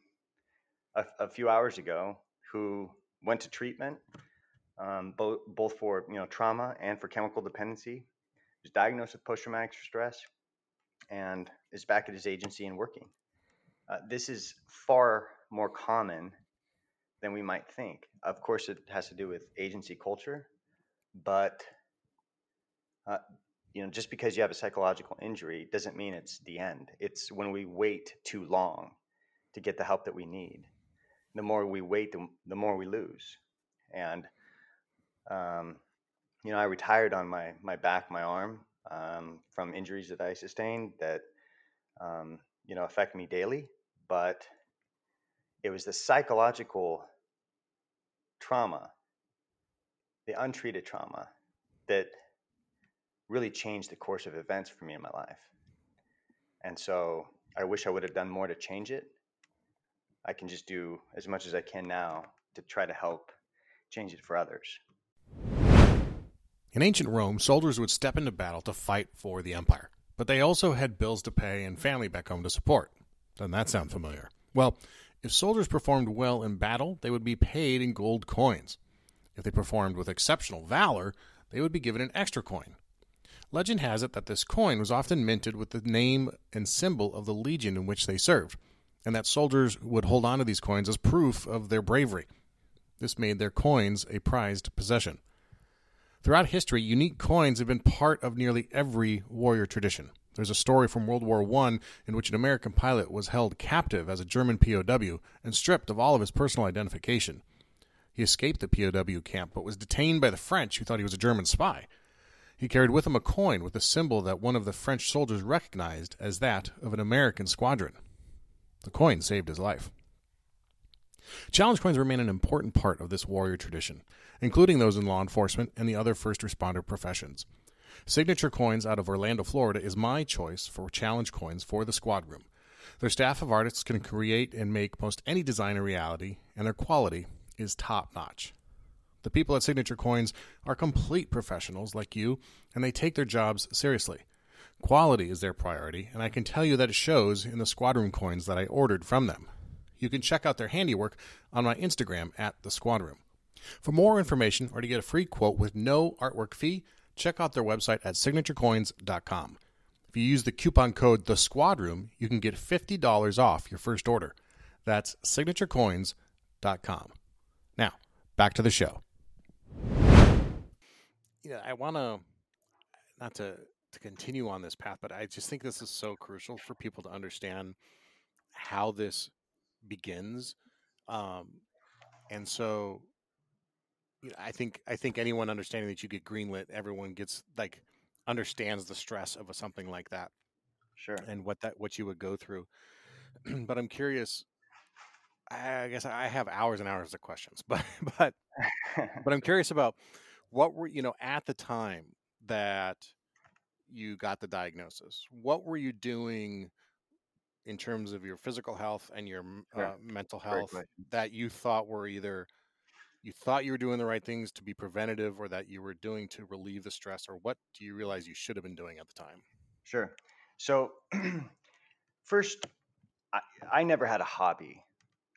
[SPEAKER 6] a, a, few hours ago who went to treatment, um, both both for you know trauma and for chemical dependency. Was diagnosed with post traumatic stress, and is back at his agency and working. Uh, this is far more common than we might think. Of course, it has to do with agency culture, but uh, you know, just because you have a psychological injury doesn't mean it's the end. It's when we wait too long to get the help that we need. The more we wait, the, the more we lose. And um, you know, I retired on my my back, my arm um, from injuries that I sustained that um, you know affect me daily. But it was the psychological trauma, the untreated trauma that really changed the course of events for me in my life. And so I wish I would have done more to change it. I can just do as much as I can now to try to help change it for others.
[SPEAKER 1] In ancient Rome, soldiers would step into battle to fight for the empire, but they also had bills to pay and family back home to support. Doesn't that sound familiar? Well, if soldiers performed well in battle, they would be paid in gold coins. If they performed with exceptional valor, they would be given an extra coin. Legend has it that this coin was often minted with the name and symbol of the legion in which they served, and that soldiers would hold on to these coins as proof of their bravery. This made their coins a prized possession. Throughout history, unique coins have been part of nearly every warrior tradition. There's a story from World War I in which an American pilot was held captive as a German POW and stripped of all of his personal identification. He escaped the POW camp but was detained by the French who thought he was a German spy. He carried with him a coin with a symbol that one of the French soldiers recognized as that of an American squadron. The coin saved his life. Challenge coins remain an important part of this warrior tradition, including those in law enforcement and the other first responder professions. Signature Coins out of Orlando, Florida is my choice for challenge coins for the squad room. Their staff of artists can create and make most any design a reality, and their quality is top notch. The people at Signature Coins are complete professionals like you, and they take their jobs seriously. Quality is their priority, and I can tell you that it shows in the squad room coins that I ordered from them. You can check out their handiwork on my Instagram at the squad room. For more information or to get a free quote with no artwork fee, check out their website at signaturecoins.com. If you use the coupon code The Squad Room, you can get $50 off your first order. That's signaturecoins.com. Now, back to the show. Yeah, I want to not to to continue on this path, but I just think this is so crucial for people to understand how this begins. Um, and so you know, I think I think anyone understanding that you get greenlit, everyone gets like understands the stress of a, something like that.
[SPEAKER 6] Sure.
[SPEAKER 1] And what that what you would go through. but I'm curious. I guess I have hours and hours of questions, but but but I'm curious about what were you know at the time that you got the diagnosis. What were you doing in terms of your physical health and your uh, mental health that you thought were either you thought you were doing the right things to be preventative or that you were doing to relieve the stress or what do you realize you should have been doing at the time?
[SPEAKER 6] Sure. So first I, I never had a hobby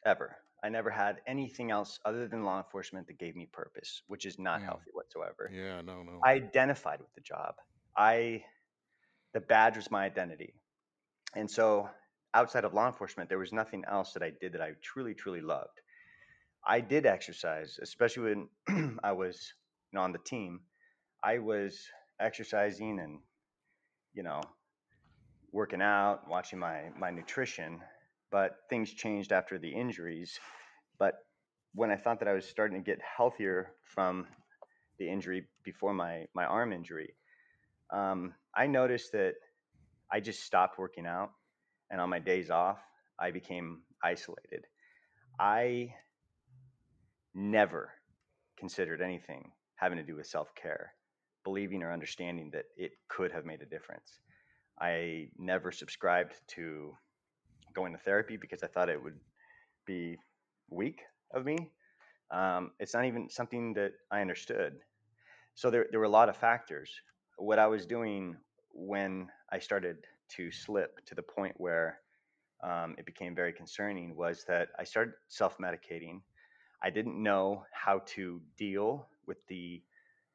[SPEAKER 6] ever. I never had anything else other than law enforcement that gave me purpose which is not
[SPEAKER 1] Mm.
[SPEAKER 6] healthy whatsoever.
[SPEAKER 1] Yeah no no.
[SPEAKER 6] I identified with the job i the badge was my identity and so outside of law enforcement there was nothing else that i did that i truly truly loved I did exercise, especially when I was you know, on the team. I was exercising and you know working out, watching my my nutrition, but things changed after the injuries. But when I thought that I was starting to get healthier from the injury before my my arm injury, um, I noticed that I just stopped working out, and on my days off, I became isolated. I never considered anything having to do with self care, believing or understanding that it could have made a difference. I never subscribed to going to therapy because I thought it would be weak of me. Um, it's not even something that I understood. So there, there were a lot of factors. What I was doing when I started to slip to the point where um, it became very concerning was that I started self medicating I didn't know how to deal with the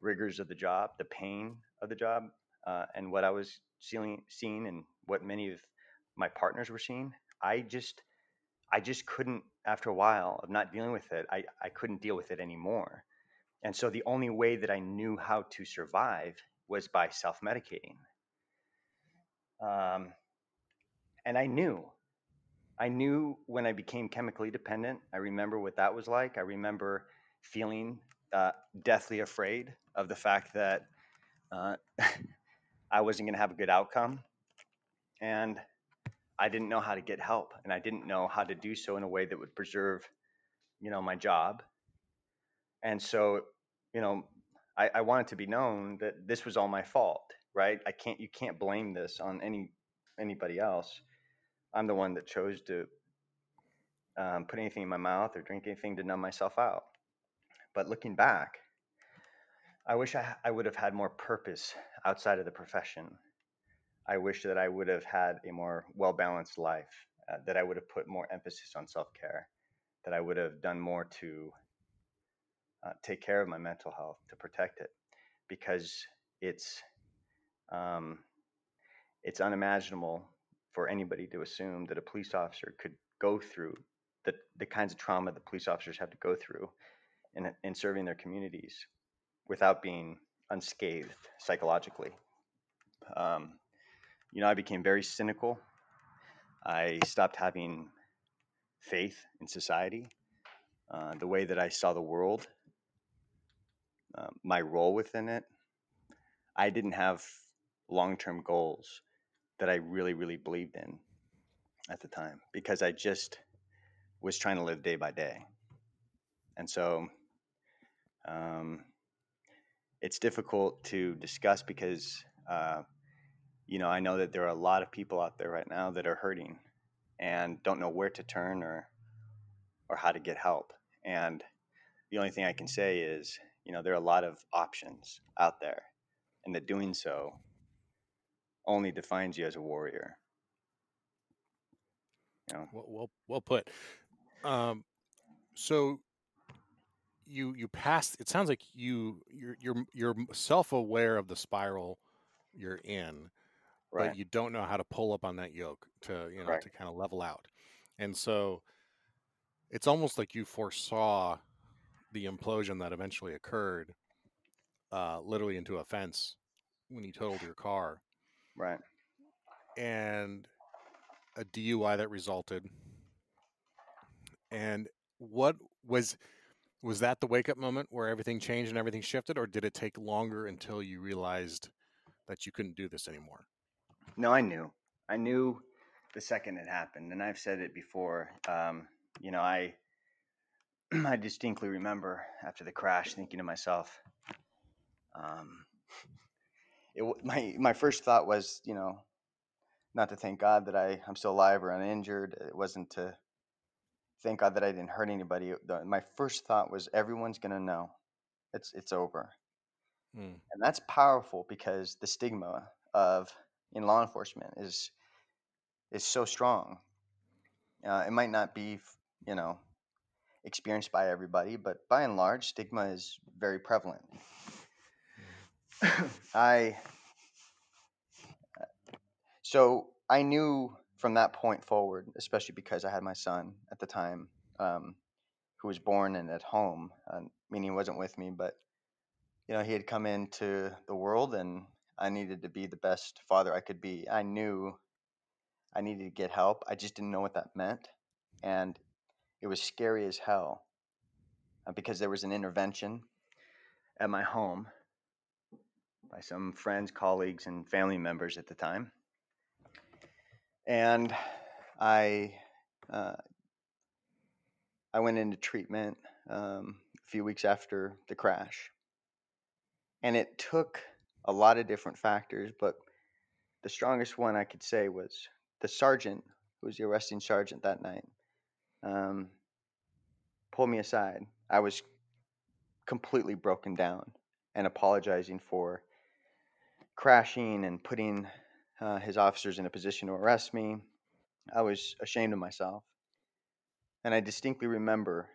[SPEAKER 6] rigors of the job, the pain of the job, uh, and what I was seeing, seeing, and what many of my partners were seeing. I just, I just couldn't. After a while of not dealing with it, I, I couldn't deal with it anymore. And so the only way that I knew how to survive was by self-medicating. Um, and I knew I knew when I became chemically dependent. I remember what that was like. I remember feeling uh, deathly afraid of the fact that uh, I wasn't going to have a good outcome. And I didn't know how to get help. And I didn't know how to do so in a way that would preserve, you know, my job. And so, you know, I, I wanted to be known that this was all my fault. right? I can't you can't blame this on any anybody else. I'm the one that chose to um, put anything in my mouth or drink anything to numb myself out. But looking back, I wish I, I would have had more purpose outside of the profession. I wish that I would have had a more well balanced life, uh, that I would have put more emphasis on self care, that I would have done more to uh, take care of my mental health, to protect it, because it's um, it's unimaginable for anybody to assume that a police officer could go through the, the kinds of trauma that police officers have to go through in, in serving their communities without being unscathed psychologically. Um, you know, I became very cynical. I stopped having faith in society, uh, the way that I saw the world, uh, my role within it. I didn't have long term goals that I really, really believed in at the time because I just was trying to live day by day. And so um, it's difficult to discuss because, uh, you know, I know that there are a lot of people out there right now that are hurting and don't know where to turn or, or how to get help. And the only thing I can say is, you know, there are a lot of options out there, and that doing so only defines you as a warrior.
[SPEAKER 1] You know? Well, well, well put. Um, so you you passed. It sounds like you you're you're you're self aware of the spiral you're in, right. but you don't know how to pull up on that yoke to you know right. to kind of level out, and so it's almost like you foresaw the implosion that eventually occurred, uh, literally into a fence when you totaled your car,
[SPEAKER 6] right,
[SPEAKER 1] and a DUI that resulted. And what was was that the wake up moment where everything changed and everything shifted, or did it take longer until you realized that you couldn't do this anymore?
[SPEAKER 6] No, I knew. I knew the second it happened, and I've said it before. Um, you know, I I distinctly remember after the crash thinking to myself, um, it, my my first thought was, you know, not to thank God that I I'm still alive or uninjured. It wasn't to thank God that I didn't hurt anybody. The, my first thought was everyone's gonna know, it's it's over, mm. and that's powerful because the stigma of in law enforcement is is so strong. Uh, it might not be, you know, experienced by everybody, but by and large, stigma is very prevalent. I so I knew from that point forward, especially because I had my son at the time, um, who was born and at home, uh, meaning he wasn't with me, but you know he had come into the world, and I needed to be the best father I could be. I knew I needed to get help. I just didn't know what that meant, and it was scary as hell uh, because there was an intervention at my home by some friends, colleagues, and family members at the time. And I uh, I went into treatment um, a few weeks after the crash, and it took a lot of different factors, but the strongest one I could say was the sergeant, who was the arresting sergeant that night, um, pulled me aside. I was completely broken down and apologizing for crashing and putting uh, his officers in a position to arrest me. I was ashamed of myself. And I distinctly remember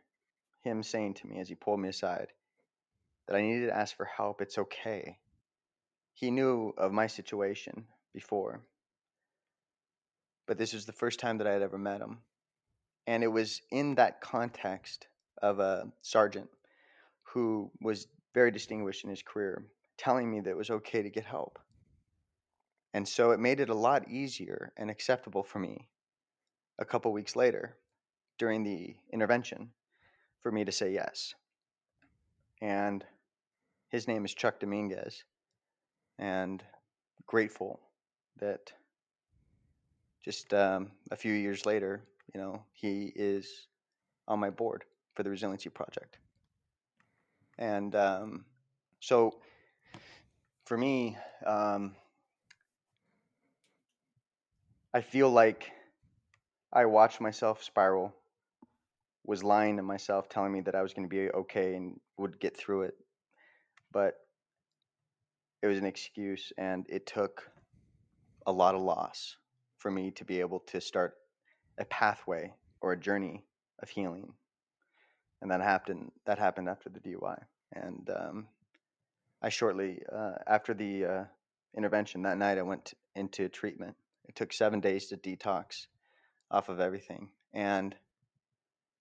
[SPEAKER 6] him saying to me as he pulled me aside that I needed to ask for help. It's okay. He knew of my situation before, but this was the first time that I had ever met him. And it was in that context of a sergeant who was very distinguished in his career telling me that it was okay to get help. And so it made it a lot easier and acceptable for me a couple weeks later during the intervention for me to say yes. And his name is Chuck Dominguez. And grateful that just um, a few years later, you know, he is on my board for the Resiliency Project. And um, so for me, um, I feel like I watched myself spiral, was lying to myself, telling me that I was going to be okay and would get through it. But it was an excuse, and it took a lot of loss for me to be able to start a pathway or a journey of healing. And that happened. That happened after the DUI, and um, I shortly uh, after the uh, intervention that night, I went into treatment. It took seven days to detox off of everything, and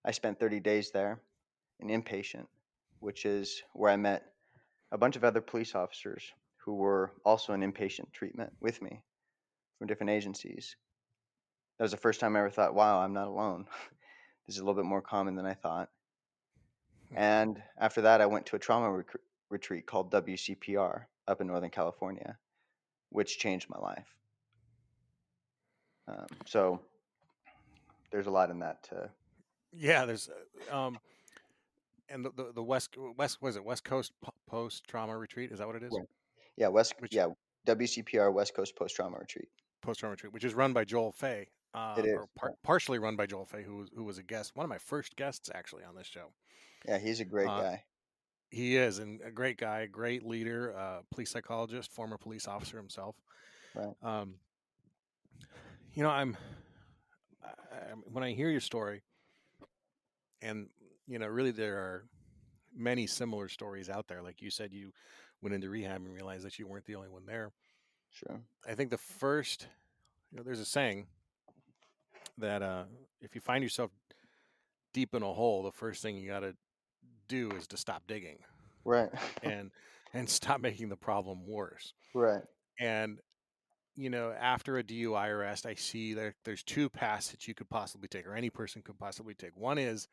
[SPEAKER 6] I spent 30 days there in inpatient, which is where I met a bunch of other police officers who were also in inpatient treatment with me from different agencies. That was the first time I ever thought, wow, I'm not alone. this is a little bit more common than I thought. And after that, I went to a trauma rec- retreat called WCPR up in Northern California, which changed my life. Um, so there's a lot in that. To,
[SPEAKER 1] Yeah, there's, uh, um, and the, the the West West was it West Coast Post Trauma Retreat? Is that what it is?
[SPEAKER 6] Right. yeah, West,
[SPEAKER 1] Which-
[SPEAKER 6] yeah, WCPR West Coast Post Trauma Retreat.
[SPEAKER 1] Post Trauma Retreat, which is run by Joel Fay. Uh,
[SPEAKER 6] It is,
[SPEAKER 1] or par- partially run by Joel Fay, who was, who was a guest, one of my first guests actually on this show.
[SPEAKER 6] Yeah, he's a great
[SPEAKER 1] Uh,
[SPEAKER 6] guy.
[SPEAKER 1] He is, and a great guy, great leader, uh, police psychologist, former police officer himself.
[SPEAKER 6] Right.
[SPEAKER 1] Um, you know, I'm, I, I'm when I hear your story, and you know, really there are many similar stories out there. Like you said, you went into rehab and realized that you weren't the only one there.
[SPEAKER 6] Sure.
[SPEAKER 1] I think the first, you know, there's a saying that uh, if you find yourself deep in a hole, the first thing you got to do is to stop digging
[SPEAKER 6] Right.
[SPEAKER 1] and and stop making the problem worse.
[SPEAKER 6] right.
[SPEAKER 1] And you know, after a DUI arrest, I see there there's two paths that you could possibly take, or any person could possibly take. One is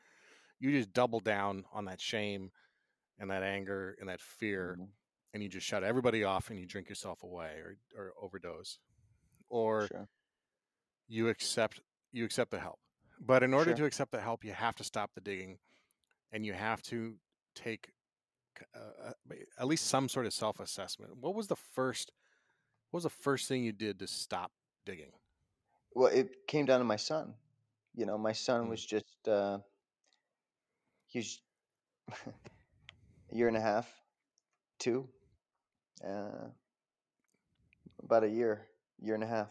[SPEAKER 1] you just double down on that shame and that anger and that fear,
[SPEAKER 6] Mhm.
[SPEAKER 1] and you just shut everybody off and you drink yourself away or or overdose, or
[SPEAKER 6] Sure.
[SPEAKER 1] you accept you accept the help. But in order
[SPEAKER 6] Sure.
[SPEAKER 1] to accept the help, you have to stop the digging, and you have to take uh, uh, at least some sort of self assessment. What was the first? What was the first thing you did to stop digging?
[SPEAKER 6] Well, it came down to my son. You know, my son
[SPEAKER 1] Mm.
[SPEAKER 6] was just uh, he's a year and a half, two, uh, about a year, year and a half,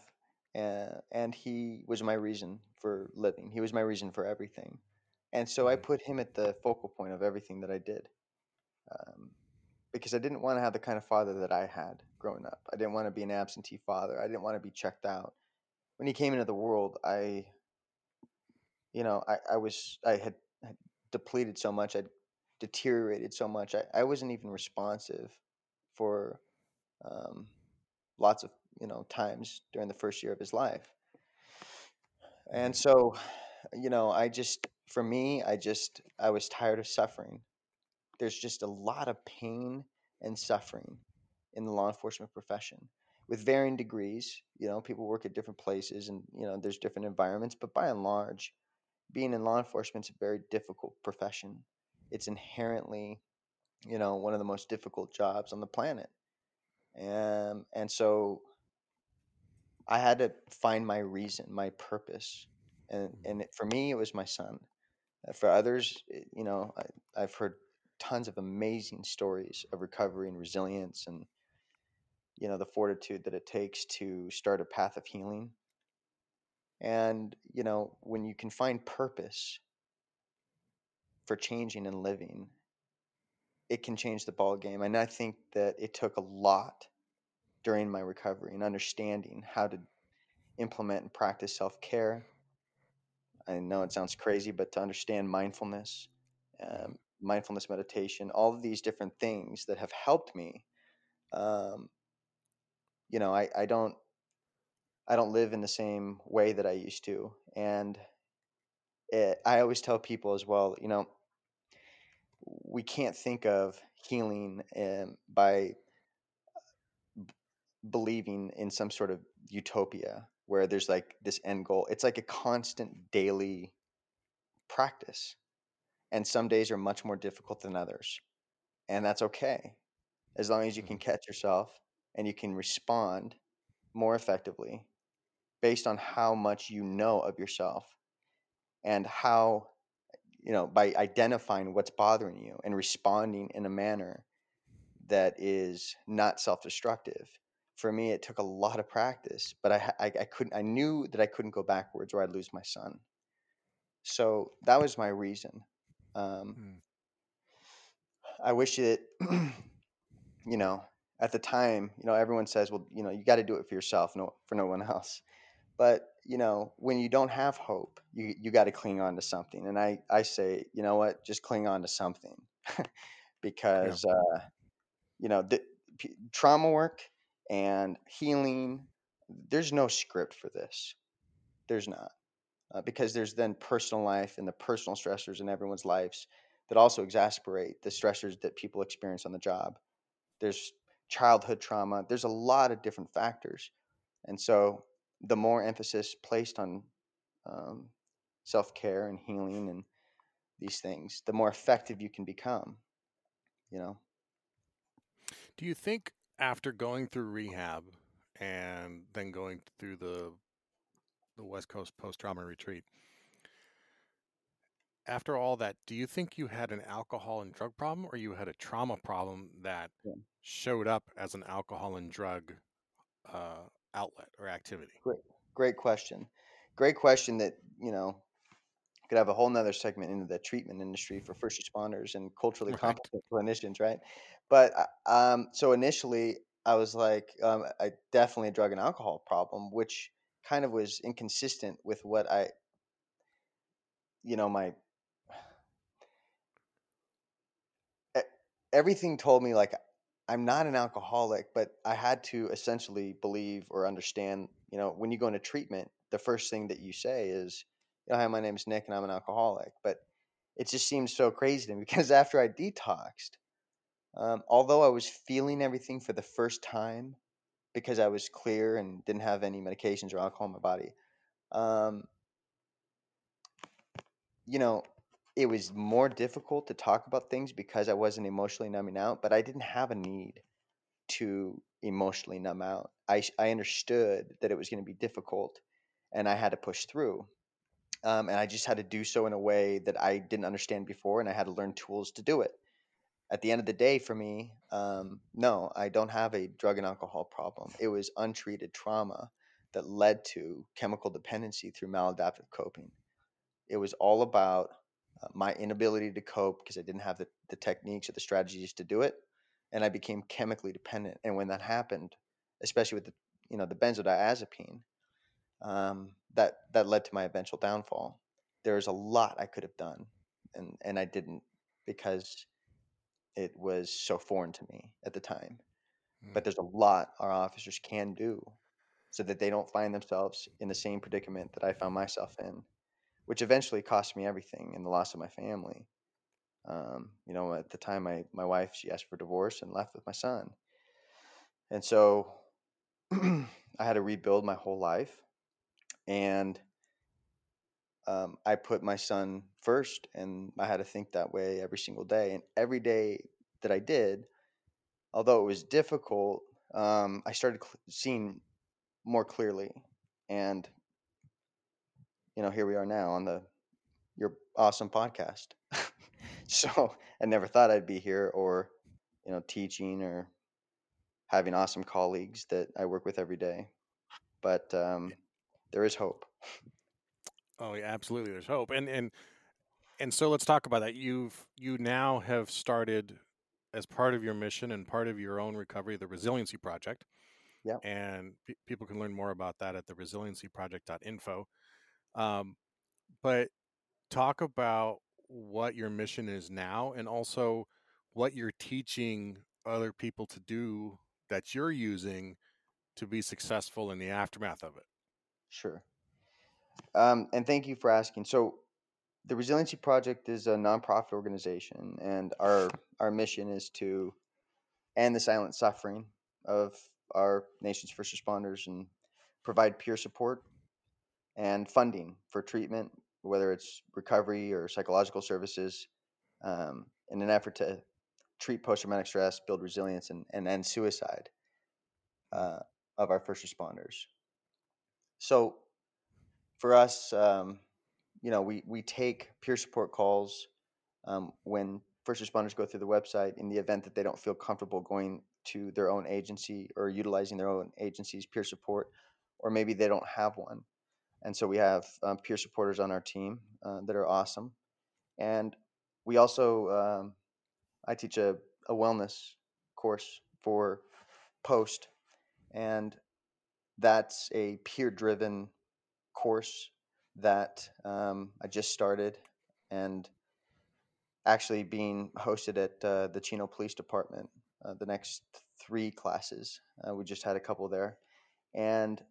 [SPEAKER 6] uh, and he was my reason for living. He was my reason for everything, and so I put him at the focal point of everything that I did. Um, because I didn't want to have the kind of father that I had growing up. I didn't want to be an absentee father. I didn't want to be checked out. When he came into the world, I, you know, I, I was, I had, had depleted so much, I'd deteriorated so much. I, I wasn't even responsive for um, lots of, you know, times during the first year of his life. And mm. so, you know, I just, for me, I just, I was tired of suffering there's just a lot of pain and suffering in the law enforcement profession with varying degrees. You know, people work at different places and, you know, there's different environments, but by and large, being in law enforcement is a very difficult profession. It's inherently, you know, one of the most difficult jobs on the planet. And, and so I had to find my reason, my purpose. And, and it, for me, it was my son. Uh, For others, you know, I, I've heard tons of amazing stories of recovery and resilience and you know the fortitude that it takes to start a path of healing and you know when you can find purpose for changing and living it can change the ball game and i think that it took a lot during my recovery and understanding how to implement and practice self-care i know it sounds crazy but to understand mindfulness um, mindfulness meditation, all of these different things that have helped me. Um, you know, I, I don't I don't live in the same way that I used to, and it, I always tell people as well. You know, we can't think of healing um, by believing in some sort of utopia where there's like this end goal. It's like a constant daily practice and some days are much more difficult than others and that's okay as long as you can mm-hmm. catch yourself and you can respond more effectively based on how much you know of yourself and how you know by identifying what's bothering you and responding in a manner that is not self-destructive for me it took a lot of practice but I, I i couldn't i knew that i couldn't go backwards or i'd lose my son. So that was my reason um,
[SPEAKER 1] Hmm.
[SPEAKER 6] i wish it you know at the time you know everyone says well you know you got to do it for yourself no for no one else. But you know when you don't have hope you you got to cling on to something and i i say you know what? Just cling on to something. Because uh you know the, p- trauma work and healing there's no script for this. There's not uh, because there's then personal life and the personal stressors in everyone's lives that also exacerbate the stressors that people experience on the job. There's childhood trauma there's a lot of different factors and so the more emphasis placed on um, self-care and healing and these things the more effective you can become you know?
[SPEAKER 1] Do you think after going through rehab and then going through the the West Coast post trauma retreat, after all that, do you think you had an alcohol and drug problem or you had a trauma problem that
[SPEAKER 6] Yeah.
[SPEAKER 1] showed up as an alcohol and drug uh, outlet or activity?
[SPEAKER 6] Great, great question. Great question that, you know, could have a whole nother segment into the treatment industry for first responders and culturally
[SPEAKER 1] Right.
[SPEAKER 6] competent clinicians, right? But uh, um, so initially, I was like, um, I definitely a drug and alcohol problem, which kind of was inconsistent with what I, you know, my everything told me like I'm not an alcoholic, but I had to essentially believe or understand, you know, when you go into treatment, the first thing that you say is, you know, hi, my name's Nick and I'm an alcoholic. But it just seems so crazy to me because after I detoxed, um, although I was feeling everything for the first time because I was clear and didn't have any medications or alcohol in my body, um, you know, it was more difficult to talk about things because I wasn't emotionally numbing out, but I didn't have a need to emotionally numb out. I, I understood that it was going to be difficult and I had to push through. Um, and I just had to do so in a way that I didn't understand before, and I had to learn tools to do it. At the end of the day, for me, um, no, I don't have a drug and alcohol problem. It was untreated trauma that led to chemical dependency through maladaptive coping it was all about uh, my inability to cope because I didn't have the, the techniques or the strategies to do it, and I became chemically dependent. And when that happened, especially with the you know the benzodiazepine, um, that that led to my eventual downfall. There's a lot I could have done, and and I didn't because it was so foreign to me at the time.
[SPEAKER 1] Mm.
[SPEAKER 6] But there's a lot our officers can do so that they don't find themselves in the same predicament that I found myself in which eventually cost me everything and the loss of my family. Um, you know, at the time, my my wife she asked for divorce and left with my son, and so I had to rebuild my whole life, and um, I put my son first, and I had to think that way every single day. And every day that I did, although it was difficult, um, I started cl- seeing more clearly, and you know, here we are now on the your awesome podcast. so I never thought I'd be here or, you know, teaching or having awesome colleagues that I work with every day. But um, there is hope.
[SPEAKER 1] Oh, yeah, absolutely. There's hope, and and and so let's talk about that. You've you now have started as part of your mission and part of your own recovery, the Resiliency Project.
[SPEAKER 6] Yeah.
[SPEAKER 1] And pe- people can learn more about that at the resiliencyproject.info. Um, but talk about what your mission is now and also what you're teaching other people to do that you're using to be successful in the aftermath of it.
[SPEAKER 6] Sure. Um, and thank you for asking. So, the Resiliency Project is a nonprofit organization, and our our mission is to end the silent suffering of our nation's first responders and provide peer support and funding for treatment, whether it's recovery or psychological services, um, in an effort to treat post traumatic stress, build resilience, and, and end suicide uh, of our first responders. So for us, um, you know, we we take peer support calls um, when first responders go through the website in the event that they don't feel comfortable going to their own agency or utilizing their own agency's peer support, or maybe they don't have one. And so we have um, peer supporters on our team uh, that are awesome. And we also, um, I teach a, a wellness course for Post, and that's a peer driven course that um, I just started and actually being hosted at uh, the Chino Police Department. Uh, the next three classes, uh, we just had a couple there, and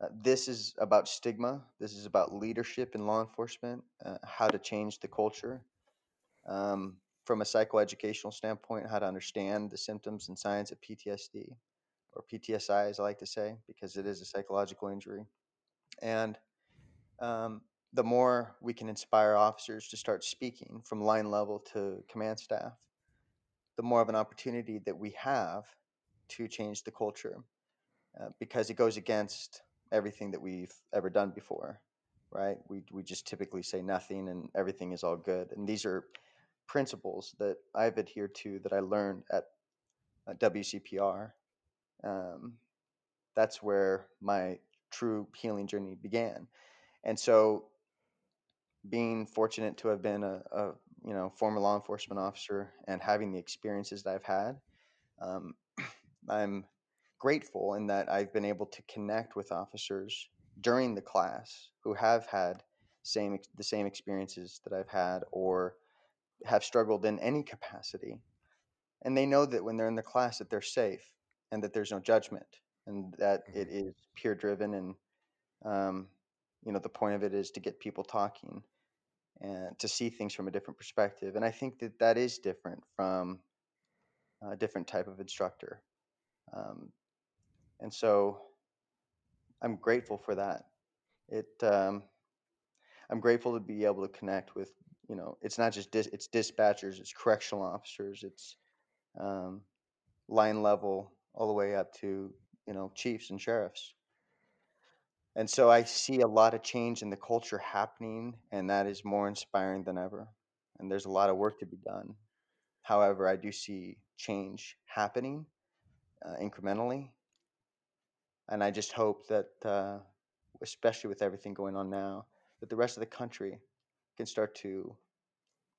[SPEAKER 6] uh, this is about stigma. This is about leadership in law enforcement, uh, how to change the culture. Um, from a psychoeducational standpoint, how to understand the symptoms and signs of PTSD, or PTSI, as I like to say, because it is a psychological injury. And um, the more we can inspire officers to start speaking from line level to command staff, the more of an opportunity that we have to change the culture uh, because it goes against everything that we've ever done before, right? We, we just typically say nothing and everything is all good. And these are principles that I've adhered to that I learned at, at WCPR. Um, that's where my true healing journey began. And so being fortunate to have been a, a, you know former law enforcement officer and having the experiences that I've had, um, I'm grateful in that I've been able to connect with officers during the class who have had same the same experiences that I've had or have struggled in any capacity, and they know that when they're in the class that they're safe and that there's no judgment and that it
[SPEAKER 1] Mm-hmm.
[SPEAKER 6] is peer driven and um, you know the point of it is to get people talking and to see things from a different perspective and i think that that is different from a different type of instructor um, and so i'm grateful for that it um, i'm grateful to be able to connect with you know it's not just dis- it's dispatchers it's correctional officers it's um, line level all the way up to you know chiefs and sheriffs and so I see a lot of change in the culture happening, and that is more inspiring than ever. And there's a lot of work to be done. However, I do see change happening uh, incrementally. And I just hope that, uh, especially with everything going on now, that the rest of the country can start to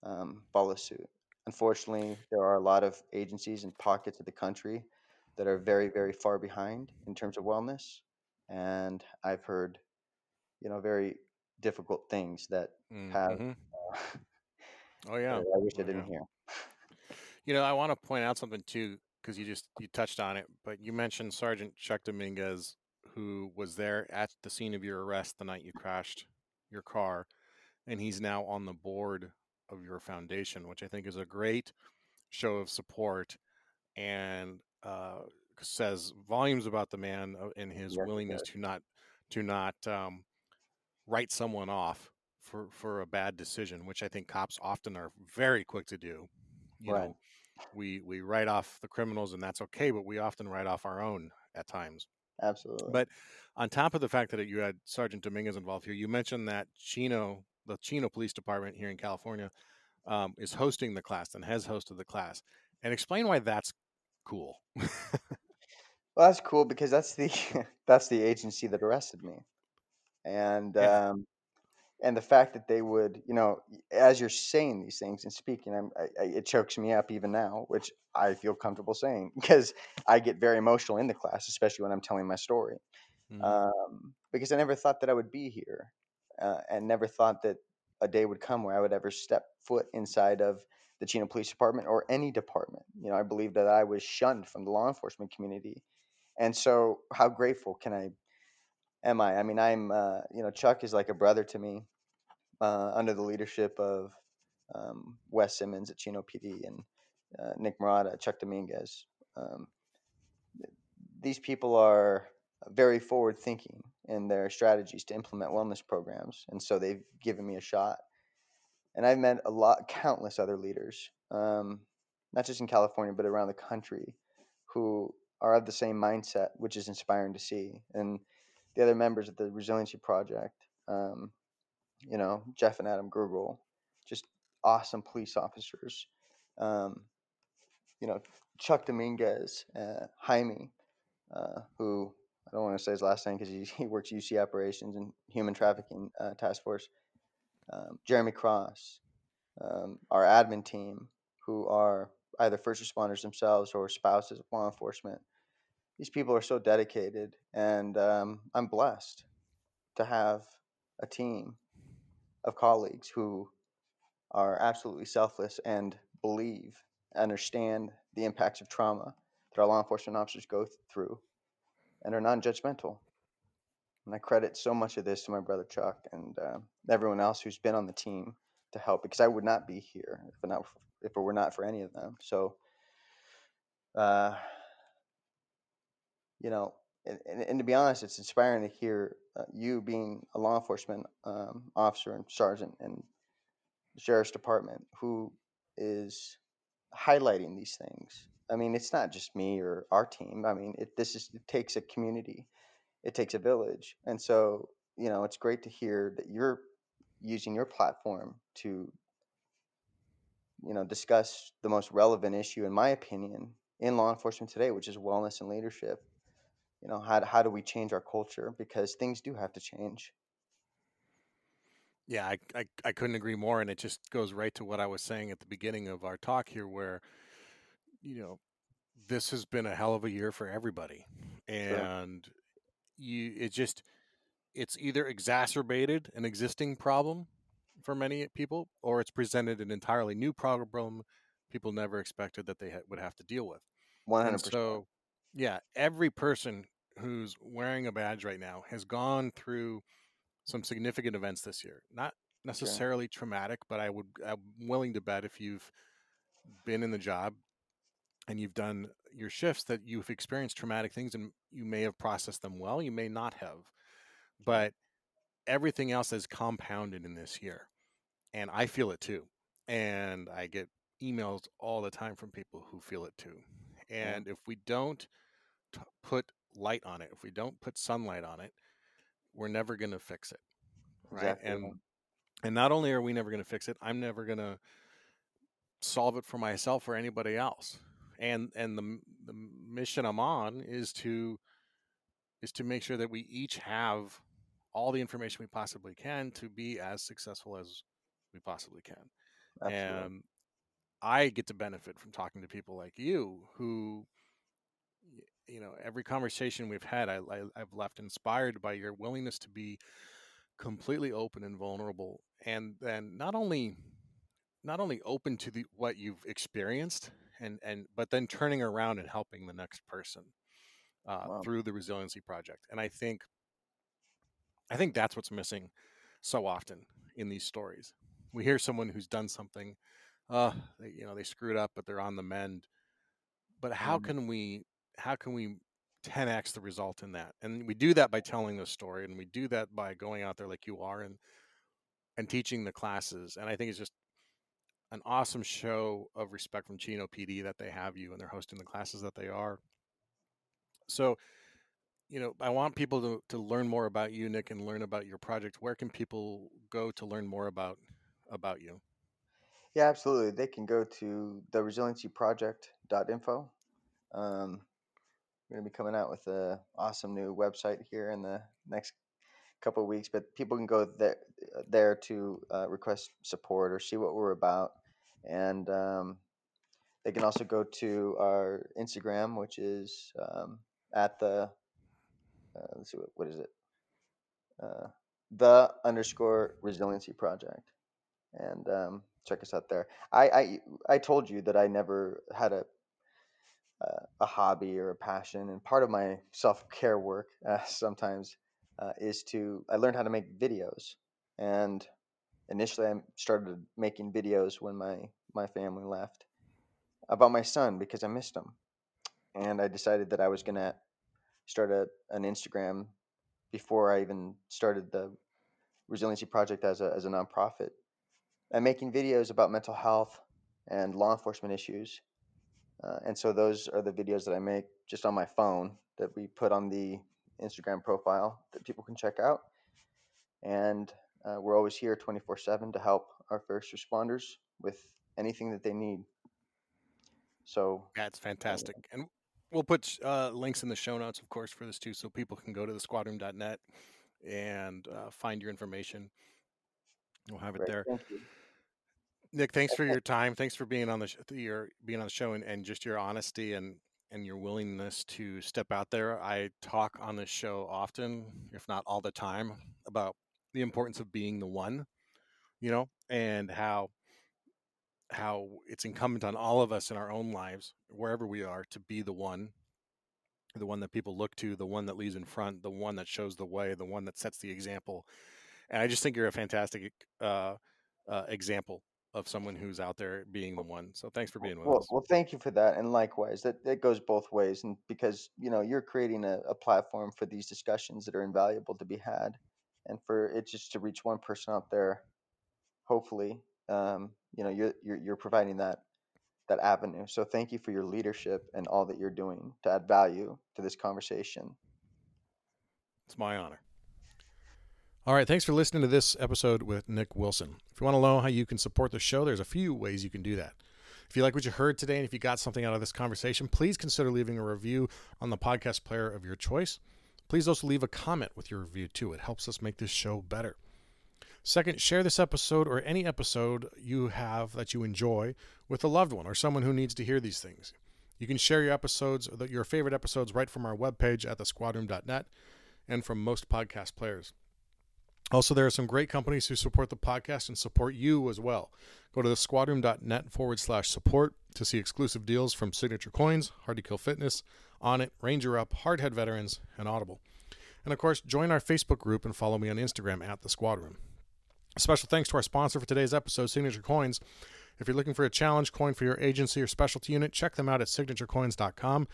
[SPEAKER 6] um, follow suit. Unfortunately, there are a lot of agencies and pockets of the country that are very, very far behind in terms of wellness. And I've heard you know, very difficult things that have.
[SPEAKER 1] Mhm.
[SPEAKER 6] Uh,
[SPEAKER 1] Oh yeah.
[SPEAKER 6] I wish I
[SPEAKER 1] Oh,
[SPEAKER 6] didn't
[SPEAKER 1] yeah.
[SPEAKER 6] hear.
[SPEAKER 1] You know, I want to point out something too, because you just you touched on it, but you mentioned Sergeant Chuck Dominguez, who was there at the scene of your arrest the night you crashed your car, and he's now on the board of your foundation, which I think is a great show of support and uh, says volumes about the man uh, and his willingness to not to not um, write someone off for for a bad decision, which I think cops often are very quick to do. You
[SPEAKER 6] Right.
[SPEAKER 1] know, we we write off the criminals and that's okay, but we often write off our own at times.
[SPEAKER 6] Absolutely.
[SPEAKER 1] But on top of the fact that you had Sergeant Dominguez involved here, you mentioned that Chino, the Chino Police Department here in California, um, is hosting the class and has hosted the class. And explain why that's cool.
[SPEAKER 6] well, that's cool because that's the that's the agency that arrested me, and
[SPEAKER 1] Yeah.
[SPEAKER 6] um, and the fact that they would, you know, as you're saying these things and speaking, I'm, I, I, it chokes me up even now, which I feel comfortable saying because I get very emotional in the class, especially when I'm telling my story.
[SPEAKER 1] Mhm.
[SPEAKER 6] um, because I never thought that I would be here, uh, and never thought that a day would come where I would ever step foot inside of the Chino Police Department or any department. You know, I believe that I was shunned from the law enforcement community, and so how grateful can I am I? I mean, I'm uh, you know Chuck is like a brother to me, uh, under the leadership of um, Wes Simmons at Chino PD and uh, Nick Murata, Chuck Dominguez. Um, these people are very forward thinking in their strategies to implement wellness programs and so they've given me a shot and i've met a lot countless other leaders um, not just in california but around the country who are of the same mindset which is inspiring to see and the other members of the Resiliency Project. Um, you know, Jeff and Adam Grugel, just awesome police officers. Um, you know, Chuck Dominguez, uh, Jaime, uh, who I don't want to say his last name because he, he works UC operations and human trafficking uh, task force. Um, Jeremy Cross, um, our admin team, who are either first responders themselves or spouses of law enforcement. These people are so dedicated, and um, I'm blessed to have a team of colleagues who are absolutely selfless and believe, understand the impacts of trauma that our law enforcement officers go through and are non-judgmental. And I credit so much of this to my brother Chuck and uh, everyone else who's been on the team to help because I would not be here if it, not, if it were not for any of them. So, uh, you know, and, and, and, to be honest, it's inspiring to hear uh, you being a law enforcement um, officer and sergeant the sheriff's department who is highlighting these things. I mean, it's not just me or our team. I mean, it, this is it takes a community, it takes a village, and so you know, it's great to hear that you're using your platform to you know discuss the most relevant issue, in my opinion, in law enforcement today, which is wellness and leadership. You know how, how do we change our culture? Because things do have to change.
[SPEAKER 1] Yeah I, I, I couldn't agree more and it just goes right to what i was saying at the beginning of our talk here where you know this has been a hell of a year for everybody. And sure. You it just it's either exacerbated an existing problem for many people or it's presented an entirely new problem people never expected that they ha- would have to deal with
[SPEAKER 6] 100%. And so
[SPEAKER 1] yeah, every person who's wearing a badge right now has gone through some significant events this year. Not necessarily sure. traumatic, but I would I'm willing to bet if you've been in the job and you've done your shifts that you've experienced traumatic things and you may have processed them well, you may not have. But everything else is compounded in this year. And I feel it too. And I get emails all the time from people who feel it too. And yeah. if we don't t- put light on it, if we don't put sunlight on it, we're never going to fix it. Right. Exactly. And and not only are we never going to fix it, I'm never going to solve it for myself or anybody else. And and the the mission I'm on is to is to make sure that we each have all the information we possibly can to be as successful as we possibly can. Absolutely. And I get to benefit from talking to people like you who you know every conversation we've had I, I i've left inspired by your willingness to be completely open and vulnerable and then not only not only open to the what you've experienced and and but then turning around and helping the next person uh, wow. through the resiliency project and i think i think that's what's missing so often in these stories we hear someone who's done something uh they, you know they screwed up but they're on the mend but how mm. can we how can we 10x the result in that and we do that by telling the story and we do that by going out there like you are and and teaching the classes and i think it's just an awesome show of respect from chino pd that they have you and they're hosting the classes that they are. So you know i want people to, to learn more about you nick and learn about your project. Where can people go to learn more about about you?
[SPEAKER 6] Yeah absolutely. They can go to the resiliencyproject.info um, we're going to be coming out with a awesome new website here in the next couple of weeks. But people can go there there to uh, request support or see what we're about, and um, they can also go to our Instagram, which is um, at the uh, let's see what, what is it uh, the underscore resiliency project, and um, check us out there. I, I I told you that I never had a uh, a hobby or a passion. And part of my self care work uh, sometimes uh, is to, I learned how to make videos. And initially, I started making videos when my, my family left about my son because I missed him. And I decided that I was going to start a, an Instagram before I even started the Resiliency Project as a, as a nonprofit. I'm making videos about mental health and law enforcement issues uh, and so those are the videos that I make just on my phone that we put on the Instagram profile that people can check out. And uh, we're always here 24 7 to help our first responders with anything that they need. So
[SPEAKER 1] that's fantastic. And we'll put uh, links in the show notes, of course, for this too, so people can go to the squadroom.net and uh, find your information. We'll have it there.
[SPEAKER 6] Thank.
[SPEAKER 1] Nick, thanks for your time. Thanks for being on the sh- your being on the show and, and just your honesty and and your willingness to step out there. I talk on this show often, if not all the time, about the importance of being the one, you know, and how how it's incumbent on all of us in our own lives, wherever we are, to be the one, the one that people look to, the one that leads in front, the one that shows the way, the one that sets the example. And I just think you're a fantastic uh, uh, example of someone who's out there being the one. So thanks for being with
[SPEAKER 6] Well,
[SPEAKER 1] us.
[SPEAKER 6] well, thank you for that, and likewise, that that goes both ways, and because you know you're creating a, a platform for these discussions that are invaluable to be had, and for it just to reach one person out there, hopefully, um, you know, you're, you're you're providing that that avenue. So thank you for your leadership and all that you're doing to add value to this conversation.
[SPEAKER 1] It's my honor. All right, thanks for listening to this episode with Nick Wilson. If you want to know how you can support the show, there's a few ways you can do that. If you like what you heard today and if you got something out of this conversation, please consider leaving a review on the podcast player of your choice. Please also leave a comment with your review too. It helps us make this show better. Second, share this episode or any episode you have that you enjoy with a loved one or someone who needs to hear these things. You can share your episodes, your favorite episodes, right from our webpage at thesquadroom.net and from most podcast players. Also, there are some great companies who support the podcast and support you as well. Go to the squadroom.net forward slash support to see exclusive deals from Signature Coins, Hard to Kill Fitness, Onnit, Ranger Up, Hardhead Veterans, and Audible. And of course, join our Facebook group and follow me on Instagram at the Squad Room. Special thanks to our sponsor for today's episode, Signature Coins. If you're looking for a challenge coin for your agency or specialty unit, check them out at signaturecoins.com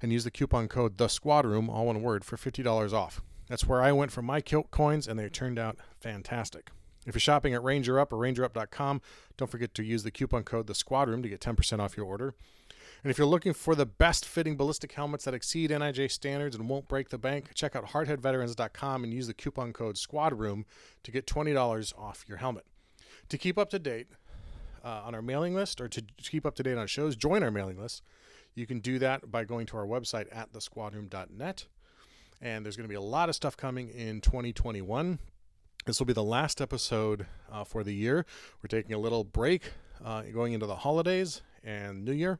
[SPEAKER 1] and use the coupon code the Squad Room, all one word, for $50 off. That's where I went for my kilt coins, and they turned out fantastic. If you're shopping at Ranger Up or RangerUp.com, don't forget to use the coupon code the Squad Room to get 10% off your order. And if you're looking for the best fitting ballistic helmets that exceed NIJ standards and won't break the bank, check out hardheadveterans.com and use the coupon code SQUADROOM to get $20 off your helmet. To keep up to date uh, on our mailing list or to keep up to date on shows, join our mailing list. You can do that by going to our website at thesquadroom.net and there's going to be a lot of stuff coming in 2021. This will be the last episode uh, for the year. We're taking a little break uh, going into the holidays and New Year,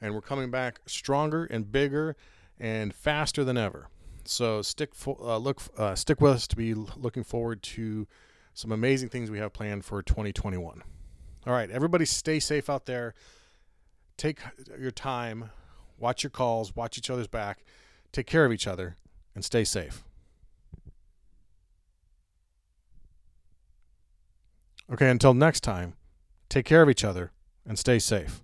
[SPEAKER 1] and we're coming back stronger and bigger and faster than ever. So stick fo- uh, look uh, stick with us to be looking forward to some amazing things we have planned for 2021. All right, everybody, stay safe out there. Take your time, watch your calls, watch each other's back, take care of each other and stay safe. Okay, until next time, take care of each other and stay safe.